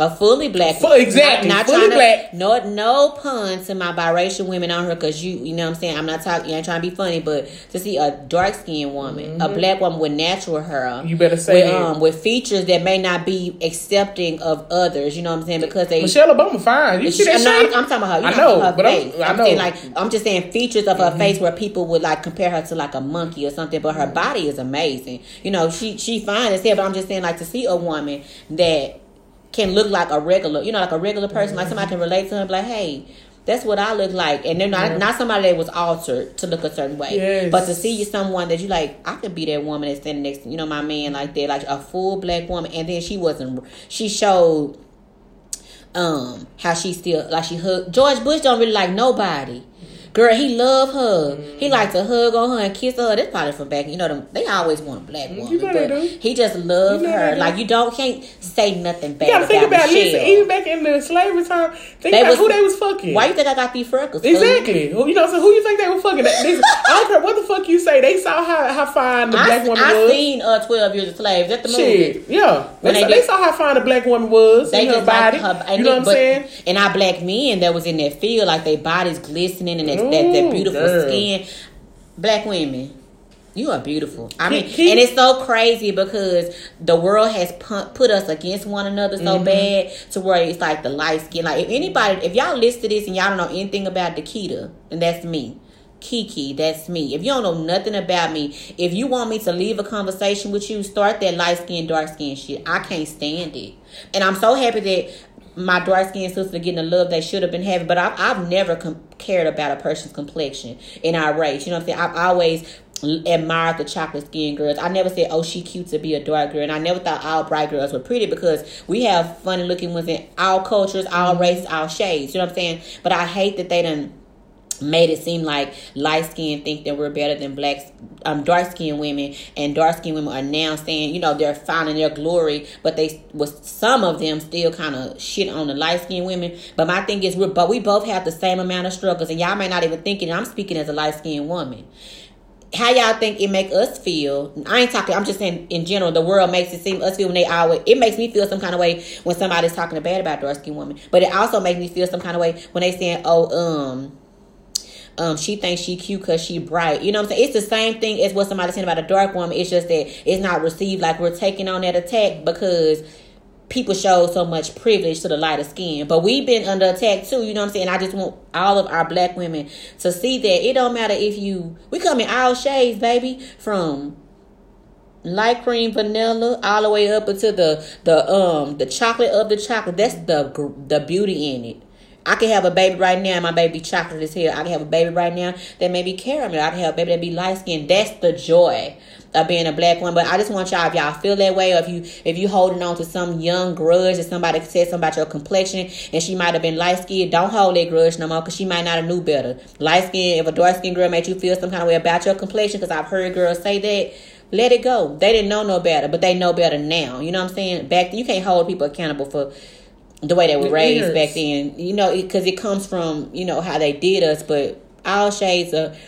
a fully black, Fu- exactly, fully trying black. To, no, no pun to my biracial women on her because you, you know what I'm saying. I'm not talking. I ain't trying to be funny, but to see a dark skinned woman, a black woman with natural hair, Mm-hmm. You better say with, um with features that may not be accepting of others. You know what I'm saying because they Michelle Obama fine. You see that no. I'm, I'm talking about her. You I know, know, her but I'm- face. I I'm. Mm-hmm. saying like I'm just saying features of her face where people would like compare her to like a monkey or something, but her Mm-hmm. body is amazing. You know, she she fine as hell, but I'm just saying like to see a woman that can look like a regular, you know, like a regular person, like somebody can relate to be like, hey. That's what I look like, and they're not Yeah. not somebody that was altered to look a certain way. Yes. But to see you someone that you like, I could be that woman that's standing next, to, you know, my man like that, like a full black woman, and then she wasn't. She showed um how she still like she hug George Bush don't really like nobody. Girl, he love her. Mm-hmm. He like to hug on her and kiss her. That's probably from back. You know them. They always want a black woman, know they but do. he just love You know her. Like you don't can't say nothing bad You gotta think about Michelle. listen, even back in the slavery time, think They about was- who they was fucking. Why you think I got these freckles? Exactly. Who you know? So who you think they were fucking? Listen, I don't care what the fuck you say. They saw how how fine the I, black woman was. I was. seen uh Twelve Years a Slave. That's the movie. Shit, yeah. They, When they saw, did- they saw how fine the black woman was They in her body. her, you know what I'm saying? And our black men that was in that field, like their bodies glistening and that, that, that beautiful girl. skin. Black women, you are beautiful. I mean, and it's so crazy because the world has put, put us against one another so Mm-hmm. bad to where it's like the light skin. Like if anybody, if y'all listen to this and y'all don't know anything about Dakita, and that's me. Kiki, that's me. If you don't know nothing about me, if you want me to leave a conversation with you, start that light skin, dark skin shit. I can't stand it. And I'm so happy that my dark skinned sister getting the love they should have been having. But I've, I've never com- cared about a person's complexion in our race. You know what I'm saying? I've always admired the chocolate skin girls. I never said, oh, she cute to be a dark girl. And I never thought all bright girls were pretty because we have funny looking ones in all cultures, all mm-hmm. races, all shades. You know what I'm saying? But I hate that they done made it seem like light skinned think that we're better than black um dark skinned women and dark skinned women are now saying you know they're finding their glory but they was some of them still kind of shit on the light skinned women but my thing is we're but we both have the same amount of struggles and y'all may not even think it i'm speaking as a light skinned woman how y'all think it make us feel? I ain't talking. I'm just saying in general. The world makes it seem us feel when they always. It makes me feel some kind of way when somebody's talking bad about dark skinned women. But it also makes me feel some kind of way when they saying, "Oh, um." Um, she thinks she cute because she bright. You know what I'm saying? It's the same thing as what somebody's saying about a dark woman. It's just that it's not received like we're taking on that attack because people show so much privilege to the lighter skin. But we've been under attack too, you know what I'm saying? I just want all of our black women to see that it don't matter if you we come in all shades, baby, from light cream vanilla all the way up into the the um the chocolate of the chocolate. That's the the beauty in it. I can have a baby right now, my baby chocolate is here. I can have a baby right now that may be caramel. I can have a baby that be light skinned. That's the joy of being a black woman. But I just want y'all, if y'all feel that way, or if you if you holding on to some young grudge that somebody said something about your complexion and she might have been light skinned, don't hold that grudge no more because she might not have knew better. Light skin, if a dark skinned girl made you feel some kind of way about your complexion, because I've heard girls say that. Let it go. They didn't know no better, but they know better now. You know what I'm saying? Back then, you can't hold people accountable for the way they were raised back then. You know, because it, it comes from you know how they did us. But all shades of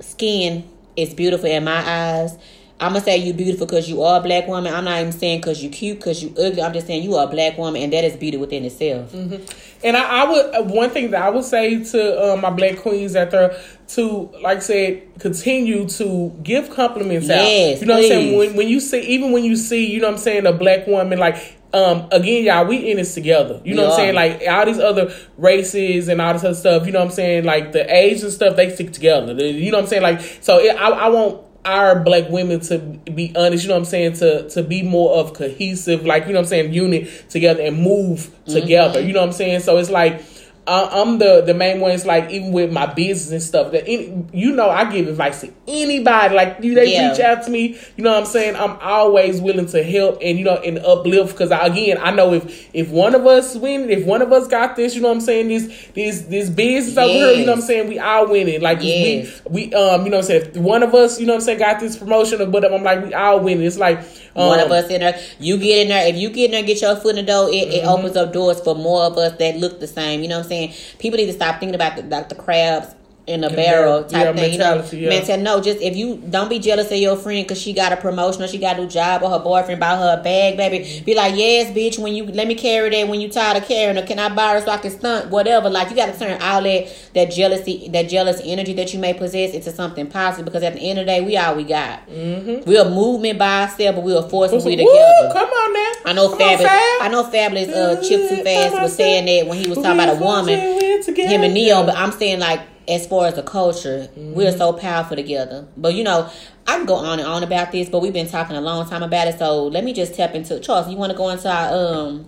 skin is beautiful in my eyes. I'm gonna say you beautiful because you are a black woman. I'm not even saying because you cute, because you ugly. I'm just saying you are a black woman, and that is beauty within itself. Mm-hmm. And I, I, would uh, one thing that I would say to uh, my black queens that they're to like I said continue to give compliments yes, out. You know please. what I'm saying? When when you see even when you see you know what I'm saying a black woman like um, again, y'all, we in this together. You know what I'm saying? Like all these other races and all this other stuff. You know what I'm saying? Like the age and stuff, they stick together. You know what I'm saying? Like so, it, I, I want our black women to be honest, you know what I'm saying, to to be more of cohesive, like you know what I'm saying, unit together and move together. Mm-hmm. You know what I'm saying? So it's like I'm the the main one. It's like even with my business and stuff that any, you know I give advice to anybody. Like you, they yeah. reach out to me. You know what I'm saying? I'm always willing to help and you know and uplift because again I know if if one of us win, if one of us got this, you know what I'm saying? This this this business yes. over here, you know what I'm saying? We all winning. Like yes. we we um you know what I'm saying? If one of us, you know what I'm saying, got this promotion or whatever, I'm like we all winning. It's like um, one of us in there. You get in there. If you get in there, get your foot in the door. It, mm-hmm. it opens up doors for more of us that look the same. You know what I'm saying? People need to stop thinking about the, like the crabs in a barrel type yeah, thing. You know, yeah. man said no. Just if you don't be jealous of your friend because she got a promotion or she got a new job or her boyfriend bought her a bag, baby. Be like, yes, bitch. When you let me carry that when you tired of carrying her, can I buy her so I can stunt whatever? Like you got to turn all that that jealousy, that jealous energy that you may possess into something positive. Because at the end of the day, we all we got. Mm-hmm. We're a movement by ourselves, but we're a force when we together. Come on now. I know Fabolous. I know Fabolous. Uh, Chip too fast was saying that when he was talking about a woman, him and Ne-Yo. But I'm saying like as far as the culture, mm-hmm. we're so powerful together. But you know, I can go on and on about this, but we've been talking a long time about it. So let me just tap into Charles. You want to go into our um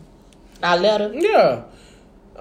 our letter? Yeah.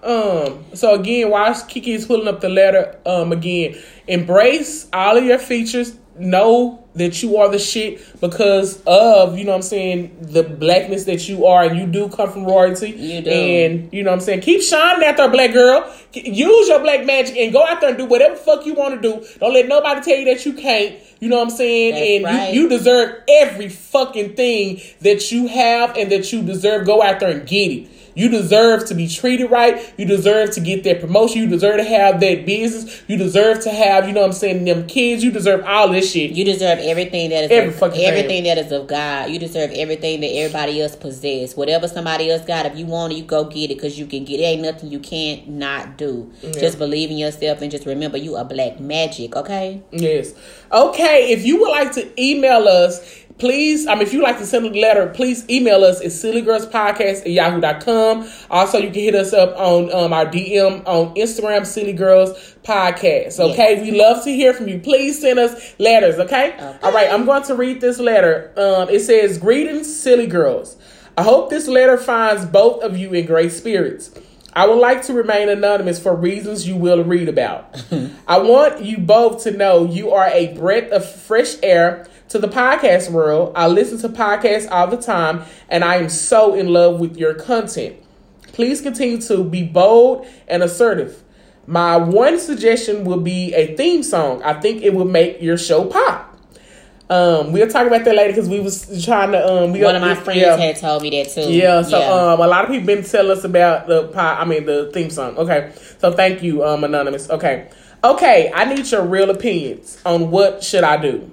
Um. So again, while Kiki is pulling up the letter, um, again, embrace all of your features. Know that you are the shit because of, you know what I'm saying, the blackness that you are and you do come from royalty. You do. And, you know what I'm saying, keep shining out there, black girl. Use your black magic and go out there and do whatever fuck you want to do. Don't let nobody tell you that you can't. You know what I'm saying? That's and right. you, you deserve every fucking thing that you have and that you deserve. Go out there and get it. You deserve to be treated right. You deserve to get that promotion. You deserve to have that business. You deserve to have, you know what I'm saying, them kids. You deserve all this shit. You deserve everything that is Every of, everything that is of God. You deserve everything that everybody else possess. Whatever somebody else got, if you want it, you go get it because you can get it. Ain't nothing you can't not do. Just believe in yourself and just remember you are black magic, okay? Yes. Okay, if you would like to email us please, mean, if you like to send a letter, please email us at sillygirlspodcast at yahoo.com. Also, you can hit us up on um, our DM on Instagram, sillygirlspodcast. Okay, yes. we love to hear from you. Please send us letters. Okay? okay. All right, I'm going to read this letter. Um, it says, "Greetings, silly girls. I hope this letter finds both of you in great spirits." I would like to remain anonymous for reasons you will read about. I want you both to know you are a breath of fresh air to the podcast world. I listen to podcasts all the time, and I am so in love with your content. Please continue to be bold and assertive. My one suggestion would be a theme song. I think it would make your show pop. Um, we'll talk about that later because we was trying to. Um, we one of my friends yeah. had told me that too. Yeah, so yeah. um, a lot of people been telling us about the pop. I mean, the theme song. Okay, so thank you, um, anonymous. Okay, Okay, I need your real opinions on what should I do.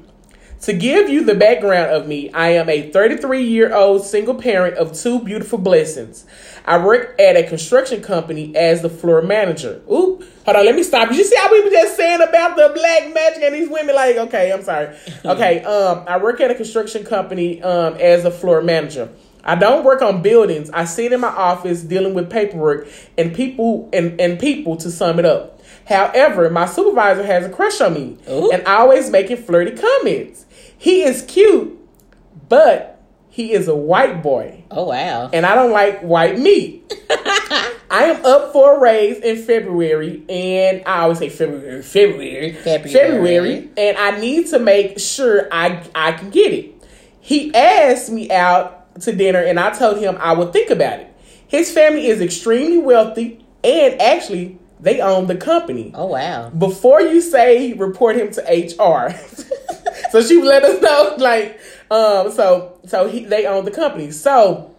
To give you the background of me, I am a 33 year old single parent of two beautiful blessings. I work at a construction company as the floor manager. Oop, hold on, let me stop. You see how we were just saying about the black magic and these women? Like, okay, I'm sorry. Okay, um, I work at a construction company um, as a floor manager. I don't work on buildings. I sit in my office dealing with paperwork and people and, and people to sum it up. However, my supervisor has a crush on me Ooh. and always making flirty comments. He is cute, but he is a white boy. Oh wow. And I don't like white meat. I am up for a raise in February, and I always say February, February, February. February, and I need to make sure I I can get it. He asked me out to dinner, and I told him I would think about it. His family is extremely wealthy, and actually, they own the company. Oh wow. Before you say report him to HR, so she let us know, like, um, so so he they own the company. So,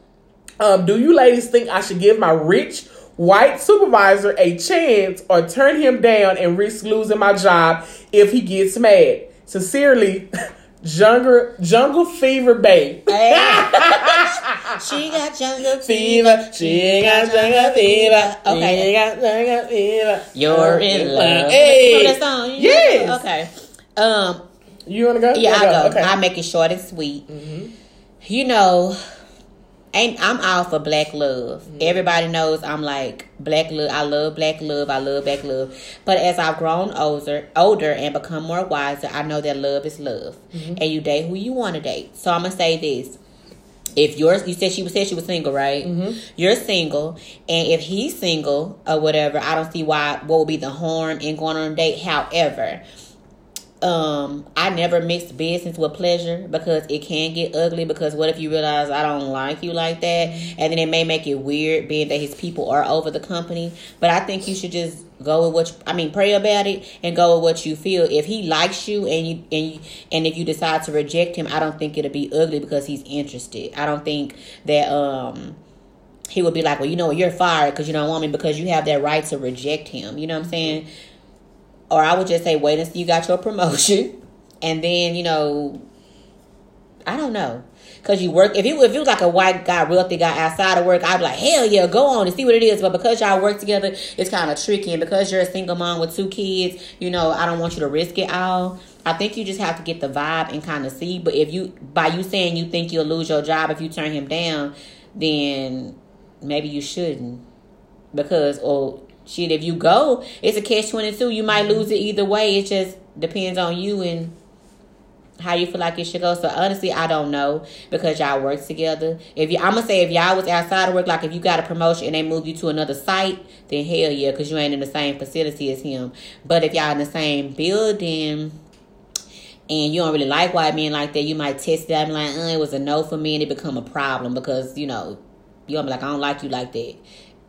um, do you ladies think I should give my rich white supervisor a chance or turn him down and risk losing my job if he gets mad? Sincerely, Jungle Jungle Fever Bay. She got jungle Fever, she got jungle fever. Okay. she got jungle fever. You're in love. Hey, Remember that song? Yes. Okay. Um. You wanna go? Yeah, I You go. Okay. I make it short and sweet. You know, ain't I'm all for black love. Everybody knows I'm like black love. I love black love. I love black love. But as I've grown older, older and become more wiser, I know that love is love, mm-hmm. and you date who you want to date. So I'm gonna say this. If yours, you said she was said she was single, right? Mm-hmm. You're single, and if he's single or whatever, I don't see why what would be the harm in going on a date. However, um I never mix business with pleasure because it can get ugly because what if you realize I don't like you like that? And then it may make it weird being that his people are over the company. But I think you should just go with what you, I mean pray about it and go with what you feel. If he likes you and you and you, and if you decide to reject him I don't think it'll be ugly because he's interested. I don't think that um he would be like well you know you're fired because you don't want me because you have that right to reject him. You know what I'm saying or I would just say wait until you got your promotion, and then you know, I don't know, cause you work. If you if you like a white guy, wealthy guy outside of work, I'd be like hell yeah, go on and see what it is. But because y'all work together, it's kind of tricky, and because you're a single mom with two kids, you know, I don't want you to risk it all. I think you just have to get the vibe and kind of see. But if you by you saying you think you'll lose your job if you turn him down, then maybe you shouldn't because or shit if you go it's a catch 22 you might lose it either way. It just depends on you and how you feel like it should go. So honestly i don't know because y'all work together. If you i'm gonna say if y'all was outside of work like if you got a promotion and they move you to another site then hell yeah because you ain't in the same facility as him. But if y'all in the same building and you don't really like white men like that, you might test out and like, uh, it was a no for me, and it become a problem because you know you're gonna be like, I don't like you like that.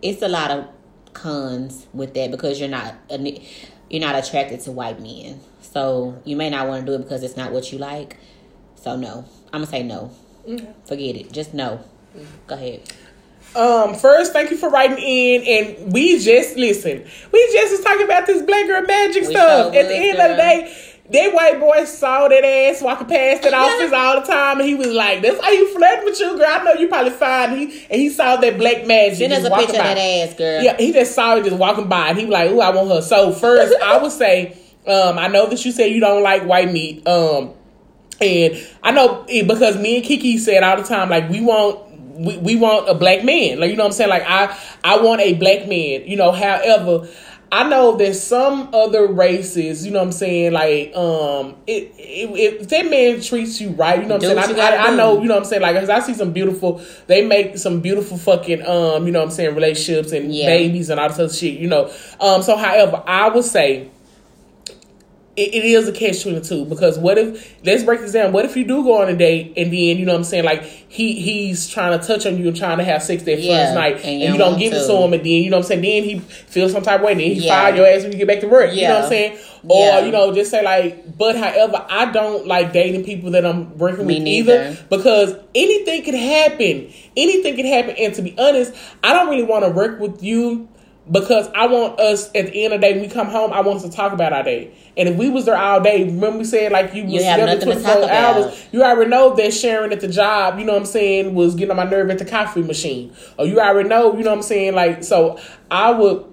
It's a lot of cons with that because you're not you're not attracted to white men, so you may not want to do it because it's not what you like. So no, I'm gonna say no. Forget it. Just no. Go ahead. Um, first, thank you for writing in, and we just listen. We just was talking about this black girl magic We stuff. sure At the end of the day, that white boy saw that ass walking past that office all the time, and he was like, "That's how you flirting with you, girl. I know you probably fine." He and he saw that black magic. Us just a walking picture of by. that ass, girl. Yeah, he just saw it just walking by, and he was like, "Ooh, I want her." So first, I would say, um, I know that you said you don't like white meat, um, and I know it because me and Kiki said all the time, like we want. We, we want a black man, like you know what I'm saying. Like I I want a black man, you know. However, I know that some other races, you know what I'm saying. Like um, it, it, if that man treats you right, you know what I'm what saying. you I, I, I know, you know what I'm saying. Like 'cause I see some beautiful, they make some beautiful fucking um, you know what I'm saying, relationships and Yeah. babies and all this other shit, you know. Um, so however, I would say it, it is a catch twenty two because what if let's break this down. What if you do go on a date and then you know what I'm saying like he he's trying to touch on you and trying to have sex that Yeah, first night and and, you don't give it to to. him and then you know what I'm saying then he feels some type of way and then he Yeah. fire your ass when you get back to work. You know what I'm saying? Or Yeah. you know just say like but however I don't like dating people that I'm working Me with neither. either because anything could happen. Anything could happen and to be honest I don't really want to work with you because I want us at the end of the day when we come home, I want us to talk about our day. And if we was there all day, remember we said like you was You have together to 24 hours, you already know that Sharon at the job, you know what I'm saying, was getting on my nerve at the coffee machine. Or you already know, you know what I'm saying? Like so I would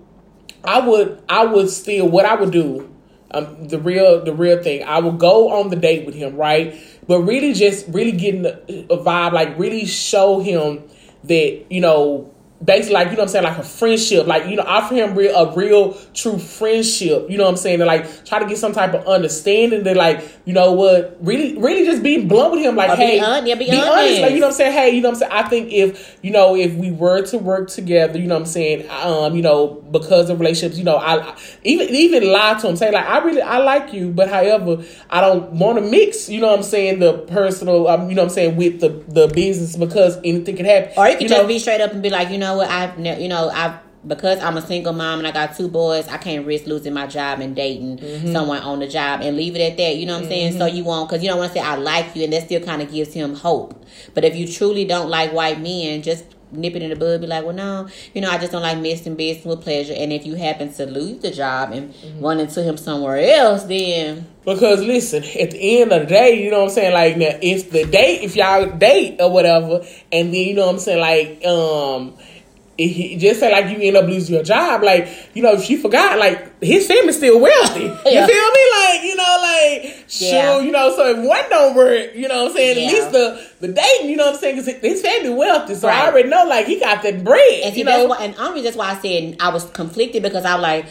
I would I would still what I would do um, the real the real thing. I would go on the date with him, right? But really just really getting a, a vibe, like really show him that, you know, basically like, you know what I'm saying, like a friendship. Like, you know, offer him real a real true friendship. You know what I'm saying? And like try to get some type of understanding that like, you know what, really really just be blunt with him, like, Or be hey, yeah, be honest. honest. Like, you know what I'm saying? Hey, you know what I'm saying? I think if, you know, if we were to work together, you know what I'm saying, um, you know, because of relationships, you know, I, I even even lie to him, say like, I really I like you, but however, I don't want to mix, you know what I'm saying, the personal, um, you know what I'm saying, with the the business because anything can happen. Or you can just know? be straight up and be like, you know what, I've, you know, I've because I'm a single mom and I got two boys, I can't risk losing my job and dating Mm-hmm. someone on the job and leave it at that. You know what I'm saying? So you won't, because you don't want to say I like you, and that still kind of gives him hope. But if you truly don't like white men, just nip it in the bud. Be like, well, no, you know, I just don't like mixing business with pleasure. And if you happen to lose the job and Mm-hmm. run into him somewhere else, then Because listen, at the end of the day, you know what I'm saying? Like now if the date, if y'all date or whatever, and then you know what I'm saying, like, um he, just say like you end up losing your job, like, you know, if you forgot, like his family's still wealthy. Yeah. You feel me? Like, you know, like sure, Yeah. you know, so if one don't work, you know what I'm saying, Yeah. at least the the dating, you know what I'm saying, because his family wealthy. So I already know like he got that bread. And see, you know, that's why, and honestly, that's why I said I was conflicted because I was like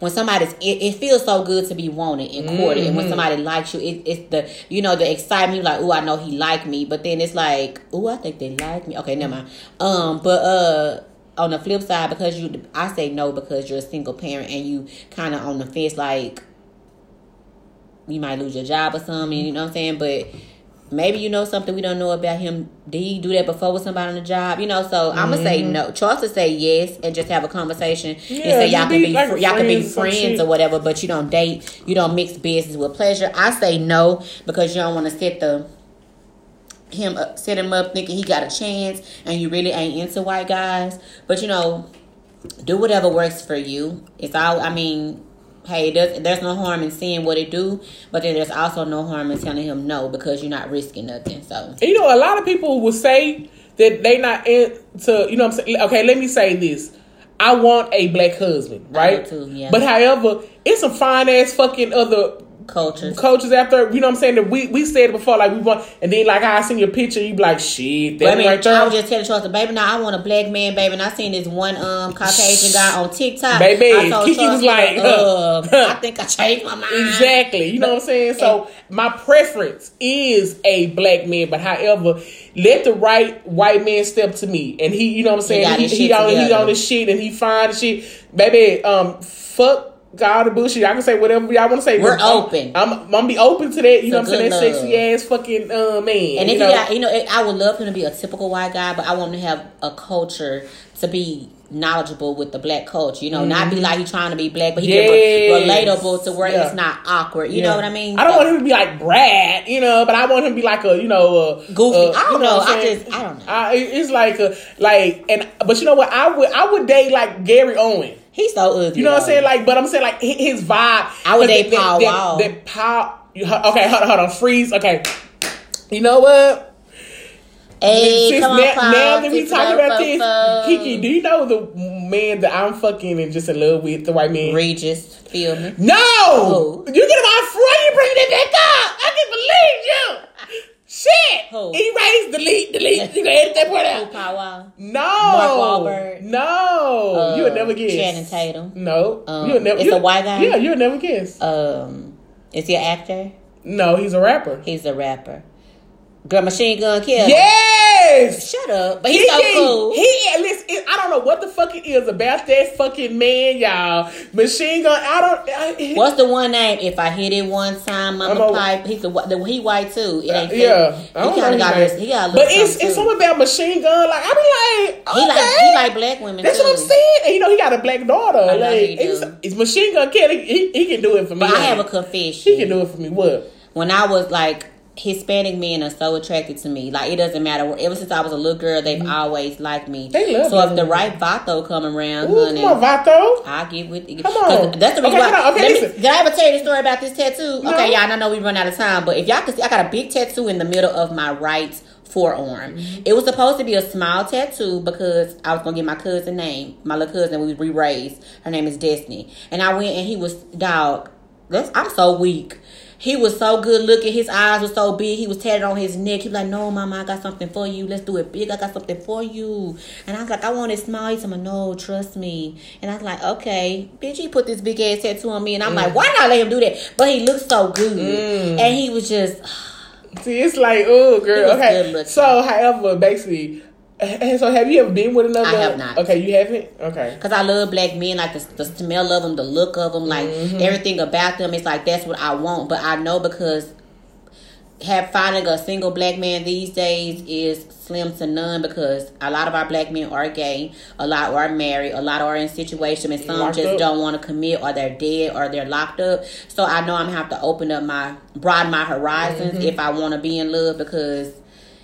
when somebody's. It, it feels so good to be wanted and courted, Mm-hmm. and when somebody likes you, it, it's the you know the excitement. you like, oh, I know he like me, but then it's like, oh, I think they like me. Okay, never mind. Um, but uh. On the flip side, because you, I say no because you're a single parent and you kind of on the fence, like you might lose your job or something. You know what I'm saying? But maybe you know something we don't know about him. Did he do that before with somebody on the job? You know, so I'm gonna say mm-hmm. no. Charles to say yes and just have a conversation and say y'all can be like fr- y'all can be friends, some friends shit. or whatever, but you don't date. You don't mix business with pleasure. I say no because you don't want to set the him up, set him up thinking he got a chance and you really ain't into white guys. But you know, do whatever works for you. It's all. I mean, hey, there's there's no harm in seeing what it do, but then there's also no harm in telling him no because you're not risking nothing. So you know, a lot of people will say that they not into, you know I'm saying? Okay, let me say this. I want a black husband, right? too, yeah. But however, it's some fine ass fucking other cultures. coaches after, you know what I'm saying? That we, we said it before, like we want, and then like I seen your picture, you be like, shit, that I mean, right there. I was just telling Charles, baby, now I want a black man, baby. And I seen this one um Caucasian guy on TikTok. Baby, I told Kiki Charles, was like, uh, I think I changed my mind. Exactly. You know what I'm saying? So my preference is a black man, but however, let the right white man step to me. And he, you know what I'm saying? got He, he on he on his shit and he fine and shit. Baby, um fuck all the bullshit. I can say whatever y'all want to say. We're I'm- open. I'm, I'm gonna be open to that. You know what I'm saying? That sexy ass fucking uh, man. And you if know? you got, you know, I would love him to be a typical white guy, but I want him to have a culture to be knowledgeable with the black culture. You know, not be like he's trying to be black, but he Yes. can be relatable to where Yeah. it's not awkward. You Yeah. know what I mean? I don't So- want him to be like Brad, you know, but I want him to be like a, you know, a Goofy. a- I don't you know. I'm I just- I don't know. I, it's like a like, and but you know what? I would I would date like Gary Owen. He's so ugly. You know what I'm saying? Like, but I'm saying like his vibe. I would 'cause date that- Paul that, Wall. That, that Paul. Okay, hold on, hold on. Freeze. Okay. You know what? Hey, Since come now, on, Paul. now that we talking up, about this, fo-fo. Kiki, do you know the man that I'm fucking and just in love with, the white man? Regis, feel me? No! Who? You get my friend, you bring that back up. I can believe you. Shit. Who? Erase, delete, delete. You can edit that part Who, out. Paul Wall? No. Mark Wahlberg? No. Uh, you would never guess. Channing Tatum. No. Um, you would never. it's you, a white guy? Yeah, you would never guess. Um, is he an actor? no, he's a rapper. He's a rapper. Girl, Machine Gun Kelly. Yes. Shut up. But he's so He- cool. He, listen, it- I don't know what the fuck it is about that fucking man, y'all. Machine gun. I don't. I, What's the one name? If I hit it one time, I'm I'm a a- pipe. He's a, the he white too. It ain't uh, fake. yeah, he I don't kind of got his his, he got a But little it's it's too. something about machine gun. Like I be like, okay. He like he like black women. That's too. what I'm saying. And you know, he got a black daughter. I know like he it's, it's machine gun kid. He, he can do it for me. But I have a confession. He can do it for me. What? when I was like Hispanic men are so attracted to me. Like it doesn't matter. Ever since I was a little girl, they've always liked me. Mm-hmm. They love so if the right vato come around, Ooh, honey, come on, Vato. I'll get with it. Come on. That's the reason Okay, why. Okay, Let me- did I ever tell you the story about this tattoo? No. Okay, y'all. I know we run out of time, but if y'all can see, I got a big tattoo in the middle of my right forearm. Mm-hmm. It was supposed to be a small tattoo because I was gonna get my cousin name, my little cousin. We re-raised. Her name is Destiny, and I went and he was dog. That's, I'm so weak. He was so good looking. His eyes were so big. He was tatted on his neck. He was like, "No, mama, I got something for you. Let's do it big. I got something for you." And I was like, "I want it small." He said, "No, trust me." And I was like, "Okay, bitch." He put this big ass tattoo on me, and I'm Mm. like, "Why not let him do that?" But he looked so good, and he was just. See, it's like, oh, girl. Okay. So, however, basically, eh, so have you ever been with another? I have not. Okay, you haven't. Okay. Cause I love black men, like the, the smell of them, the look of them, like Mm-hmm. everything about them. It's like that's what I want. But I know because have finding a single black man these days is slim to none because a lot of our black men are gay, a lot are married, a lot are in situation, and some Locked just up. don't want to commit or they're dead or they're locked up. So I know I'm gonna have to open up my broaden my horizons Mm-hmm. if I want to be in love because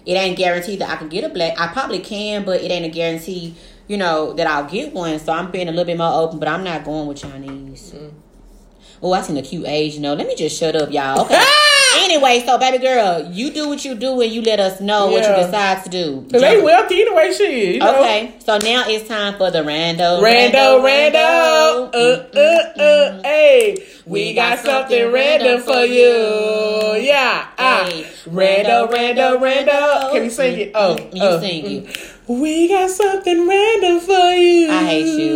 it ain't guaranteed that I can get a black. I probably can, but it ain't a guarantee, you know, that I'll get one. So I'm being a little bit more open, but I'm not going with Chinese. Mm. Oh, I seen a cute age, you know. Let me just shut up, y'all. Okay. anyway, so baby girl, you do what you do and you let us know what you decide to do. Cause they wealthy anyway, shit. You know? Okay, so now it's time for the rando. Rando, rando, uh, uh, uh, hey, we got something random for you. Yeah, ah, Hey, rando, rando, rando. Can we sing it? Oh, You oh. sing it. We got something random for you. I hate you.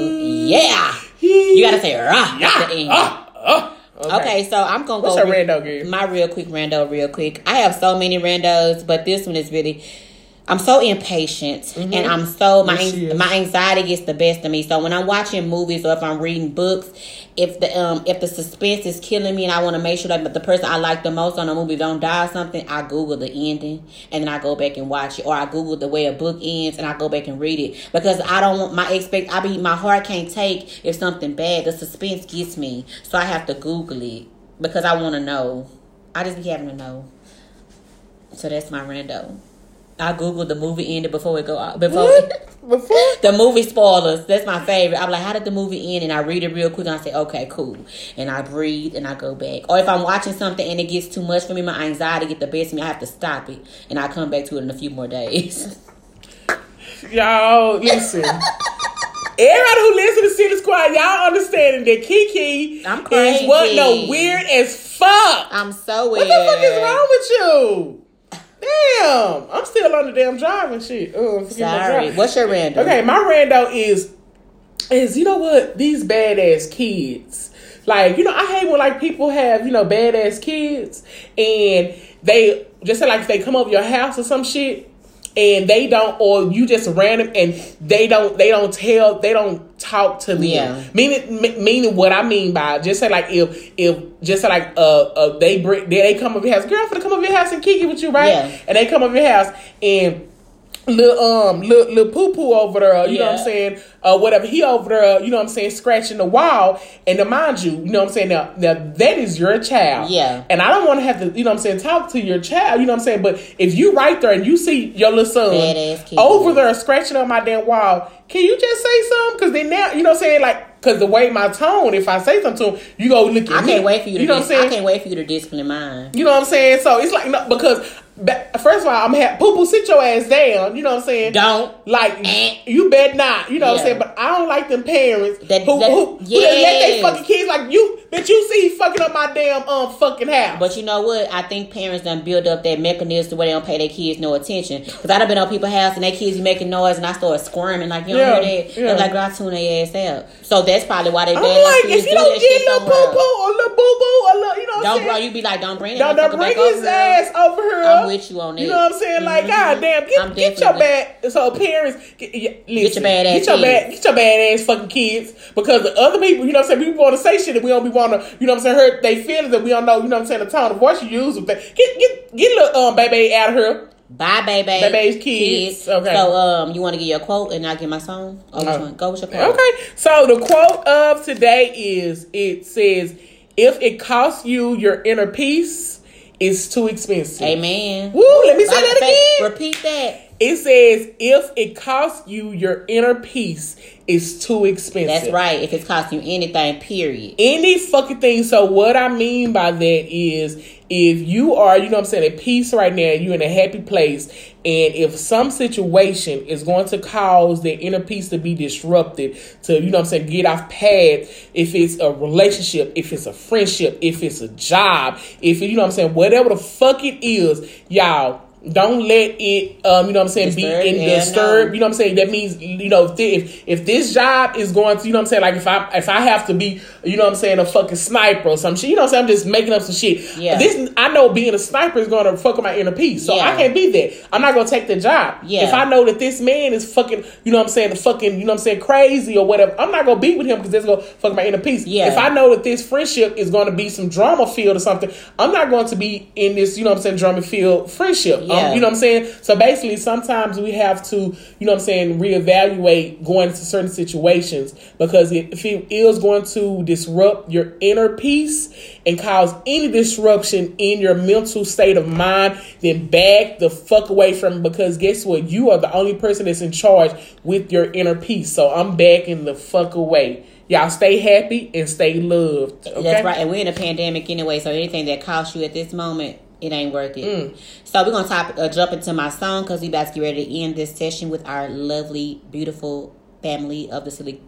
Yeah. You gotta say rah yeah. at the end. Ah, ah. Okay. so I'm gonna What's go a re- rando? My real quick rando, real quick. I have so many randos, but this one is really. I'm so impatient, and I'm so my Mm-hmm. Yes, my anxiety gets the best of me. So when I'm watching movies or if I'm reading books, if the um if the suspense is killing me and I want to make sure that the person I like the most on the movie don't die or something, I Google the ending and then I go back and watch it, or I Google the way a book ends and I go back and read it because I don't want my expect. I be my heart can't take if something bad. The suspense gets me, so I have to Google it because I want to know. I just be having to know. So that's my rando. I Googled the movie ended before it go out. Before? Before? the movie spoilers. That's my favorite. I'm like, how did the movie end? And I read it real quick and I say, okay, cool. And I breathe and I go back. Or if I'm watching something and it gets too much for me, my anxiety get the best of me, I have to stop it. And I come back to it in a few more days. Y'all, listen. Everybody who listens to Silly Squad, y'all understanding that Kiki I'm is what no weird as fuck. I'm so weird. What the fuck is wrong with you? Damn, I'm still on the damn driving shit. Uh, Sorry. What's your rando? Okay, my rando is is you know what these badass kids. Like you know, I hate when like people have you know badass kids and they just say like if they come over your house or some shit and they don't or you just random and they don't they don't tell they don't talk to them. Yeah. Meaning me- meaning what I mean by just say like if if just say like uh, uh they bring they, they come over your house, girl, for to come over your house and kick it with you, right? Yeah. And they come over your house and little um little, little poo poo over there, you know what I'm saying? Uh whatever he over there, you know what I'm saying, scratching the wall. And to mind you, you know what I'm saying, now, now that is your child. Yeah. And I don't want to have to, you know what I'm saying, talk to your child, you know what I'm saying? But if you right there and you see your little son over there scratching on my damn wall, can you just say something? Cause then now, you know what I'm saying, like Cause the way my tone, if I say something to him, you go look at I me. can't wait for you to You know what I'm saying? I can't wait for you to discipline mine. You know what I'm saying? So it's like no, because first of all, I'm ha- poo poo sit your ass down. You know what I'm saying? Don't. like Eh. you bet not. You know what I'm saying? But I don't like them parents That- who, that- who, who let their fucking kids like you that you see fucking up my damn um fucking house. But you know what? I think parents done build up that mechanism where they don't pay their kids no attention. Because I done been on people's house and their kids be making noise and I start squirming like, you don't Yeah, hear that? yeah. They're like, girl, I tune their ass out. So that's probably why they I'm like, if you do don't get little poo poo or little boo boo or little, you know what I'm Don't, saying? bro, you be like, don't bring that Don't, don't bring his ass over here. I'm with you on that. You know what I'm saying? Like, Mhm. god damn, get, get your bad. So parents, get, yeah, listen, bad ass get your bad, kids. get your bad ass fucking kids. Because the other people, you know what I'm saying, people want to say shit that we don't be want to, you know what I'm saying, hurt they feelings that we don't know. You know what I'm saying, the tone of voice you use with that. Get get get little um baby out of here. Bye, baby. Baby's kids. Okay. So, um, you want to get your quote and I get my song? Oh, which Uh, one? Go with your quote. Okay, so the quote of today is it says, "If it costs you your inner peace, It's too expensive. Amen. Woo, let me say that again. Repeat that. It says if it costs you your inner peace, it's too expensive. That's right. If it's costing you anything, period. Any fucking thing. So what I mean by that is if you are, you know what I'm saying, at peace right now, you're in a happy place, and if some situation is going to cause the inner peace to be disrupted, to, you know what I'm saying, get off path, if it's a relationship, if it's a friendship, if it's a job, if, you know what I'm saying, whatever the fuck it is, y'all, don't let it um you know what I'm saying be in yeah, disturb no. you know what I'm saying that means you know if, if if this job is going to you know what I'm saying like if I if I have to be you know what I'm saying a fucking sniper or some shit you know what I'm saying I'm just making up some shit Yeah. this I know being a sniper is going to fuck up my inner peace so Yeah. I can't be that I'm not going to take the job Yeah. if I know that this man is fucking you know what I'm saying the fucking you know what I'm saying crazy or whatever I'm not going to be with him because that's going to fuck my inner peace Yeah. if I know that this friendship is going to be some drama field or something I'm not going to be in this you know what I'm saying drama field friendship Um, Yeah. you know what I'm saying so basically, sometimes we have to, you know what I'm saying, reevaluate going into certain situations because if it is going to disrupt your inner peace and cause any disruption in your mental state of mind, then back the fuck away from it because guess what? You are the only person that's in charge with your inner peace. So I'm backing the fuck away. Y'all stay happy and stay loved. Okay? That's right. And we're in a pandemic anyway, so anything that costs you at this moment, it ain't worth it. Mm. So we're gonna top, uh, jump into my song because we about to get ready to end this session with our lovely, beautiful family of the Silly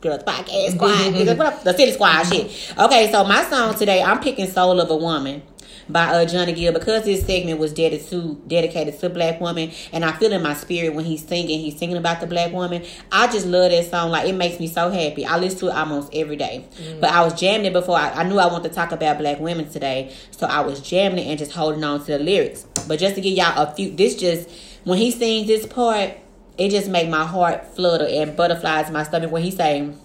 Girls Podcast Squad. What up- the Silly Squad shit. Okay, so my song today, I'm picking "Soul of a Woman." By uh, Johnny Gill because this segment was dedicated to dedicated to black woman and I feel in my spirit when he's singing he's singing about the black woman. I just love that song. Like it makes me so happy. I listen to it almost every day. But I was jamming it before I, I knew I wanted to talk about black women today. So I was jamming it and just holding on to the lyrics. But just to give y'all a few this just when he sings this part it just make my heart flutter and butterflies in my stomach when he's saying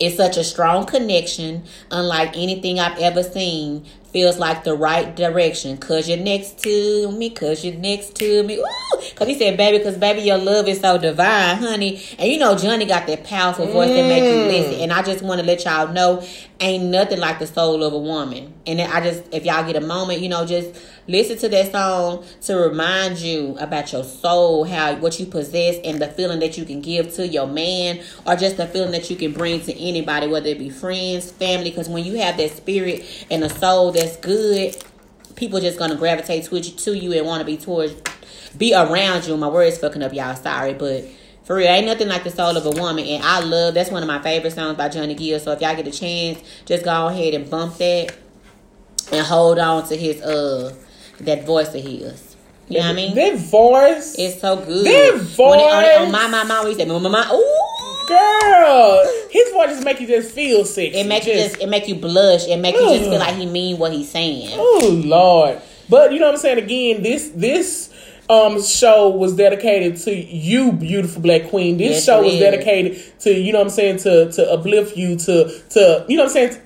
it's such a strong connection, unlike anything I've ever seen. Feels like the right direction. Cause you're next to me, cause you're next to me. Woo! Cause he said, baby, cause baby, your love is so divine, honey. And you know, Johnny got that powerful voice that make you mm. listen. And I just want to let y'all know, ain't nothing like the soul of a woman. And I just, if y'all get a moment, you know, just listen to that song to remind you about your soul, how what you possess, and the feeling that you can give to your man, or just the feeling that you can bring to anybody, whether it be friends, family. Because when you have that spirit and a soul that's good, people just gonna gravitate to you, to you and want to be towards, be around you. My words fucking up, y'all. Sorry, but. For real, ain't nothing like the soul of a woman, and I love that's one of my favorite songs by Johnny Gill. So if y'all get a chance, just go ahead and bump that and hold on to his uh that voice of his. You know what I mean? That voice. It's so good. That When it, on, voice. on my my my, we say my my my. Ooh, Girl, his voice just make you just feel sick. it make you just it make you blush. It make you just feel like he mean what he's saying. Oh Lord. But you know what I'm saying? Again, this this um show was dedicated to you, beautiful black queen. This Yes, show was is. dedicated to, you know what I'm saying, to to uplift you, to to you know what I'm saying,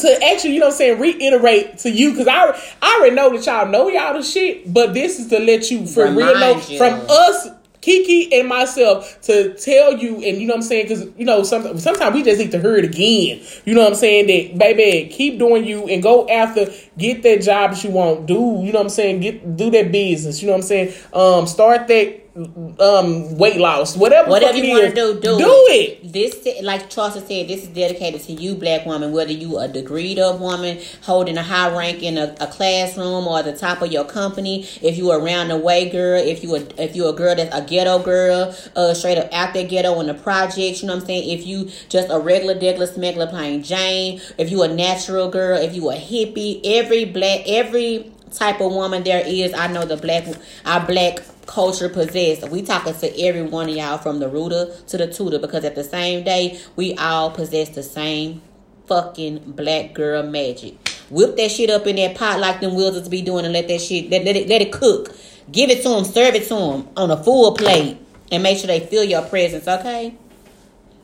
to actually, you know what I'm saying, reiterate to you because I I already know that y'all know y'all the shit, but this is to let you for real know you. from us. Kiki and myself to tell you, and you know what I'm saying, because you know, some, sometimes we just need to hear it again. You know what I'm saying? That baby, keep doing you and go after, get that job that you want. Do you know what I'm saying? Get do that business. You know what I'm saying? Um, start that um weight loss, whatever. Whatever you want to do, do, do it. This, like Charles said, this is dedicated to you, black woman. Whether you a degreed up woman holding a high rank in a, a classroom or the top of your company, if you a round the way girl, if you a if you a girl that's a ghetto girl, uh, straight up out there ghetto in the projects, you know what I'm saying? If you just a regular, degular, smuggler plain Jane, if you a natural girl, if you a hippie, every black, every type of woman there is, I know the black, our black culture possess. We talking to every one of y'all from the rooter to the tutor because at the same day, we all possess the same fucking black girl magic. Whip that shit up in that pot like them wizards be doing and let that shit, let, let, it, let it cook. Give it to them, serve it to them on a full plate and make sure they feel your presence, okay?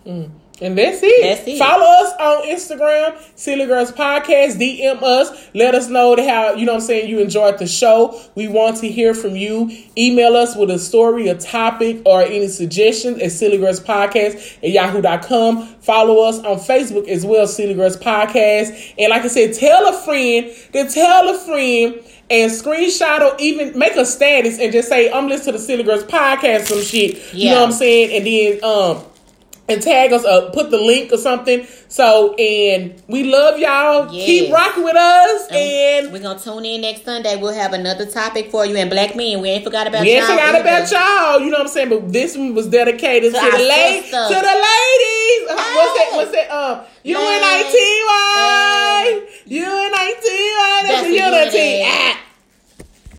And And that's it. That's it. Follow us on Instagram, Silly Girls Podcast. DM us. Let us know how, you know what I'm saying, you enjoyed the show. We want to hear from you. Email us with a story, a topic, or any suggestions at Silly Girls Podcast at yahoo.com. Follow us on Facebook as well, Silly Girls Podcast. And like I said, tell a friend, then tell a friend and screenshot or even make a status and just say, I'm listening to the Silly Girls podcast, some shit. You know what I'm saying? And then um and tag us up, put the link or something. So and we love y'all. Yes. Keep rocking with us and we're gonna tune in next Sunday. We'll have another topic for you. And black men, we ain't forgot about y'all. we ain't forgot either. about y'all. You know what I'm saying? But this one was dedicated To to, the ladies. To the ladies. Uh, What's that? What's that? Um, Hey. UNITY. UNITY. That's That's unity. unity. Ah.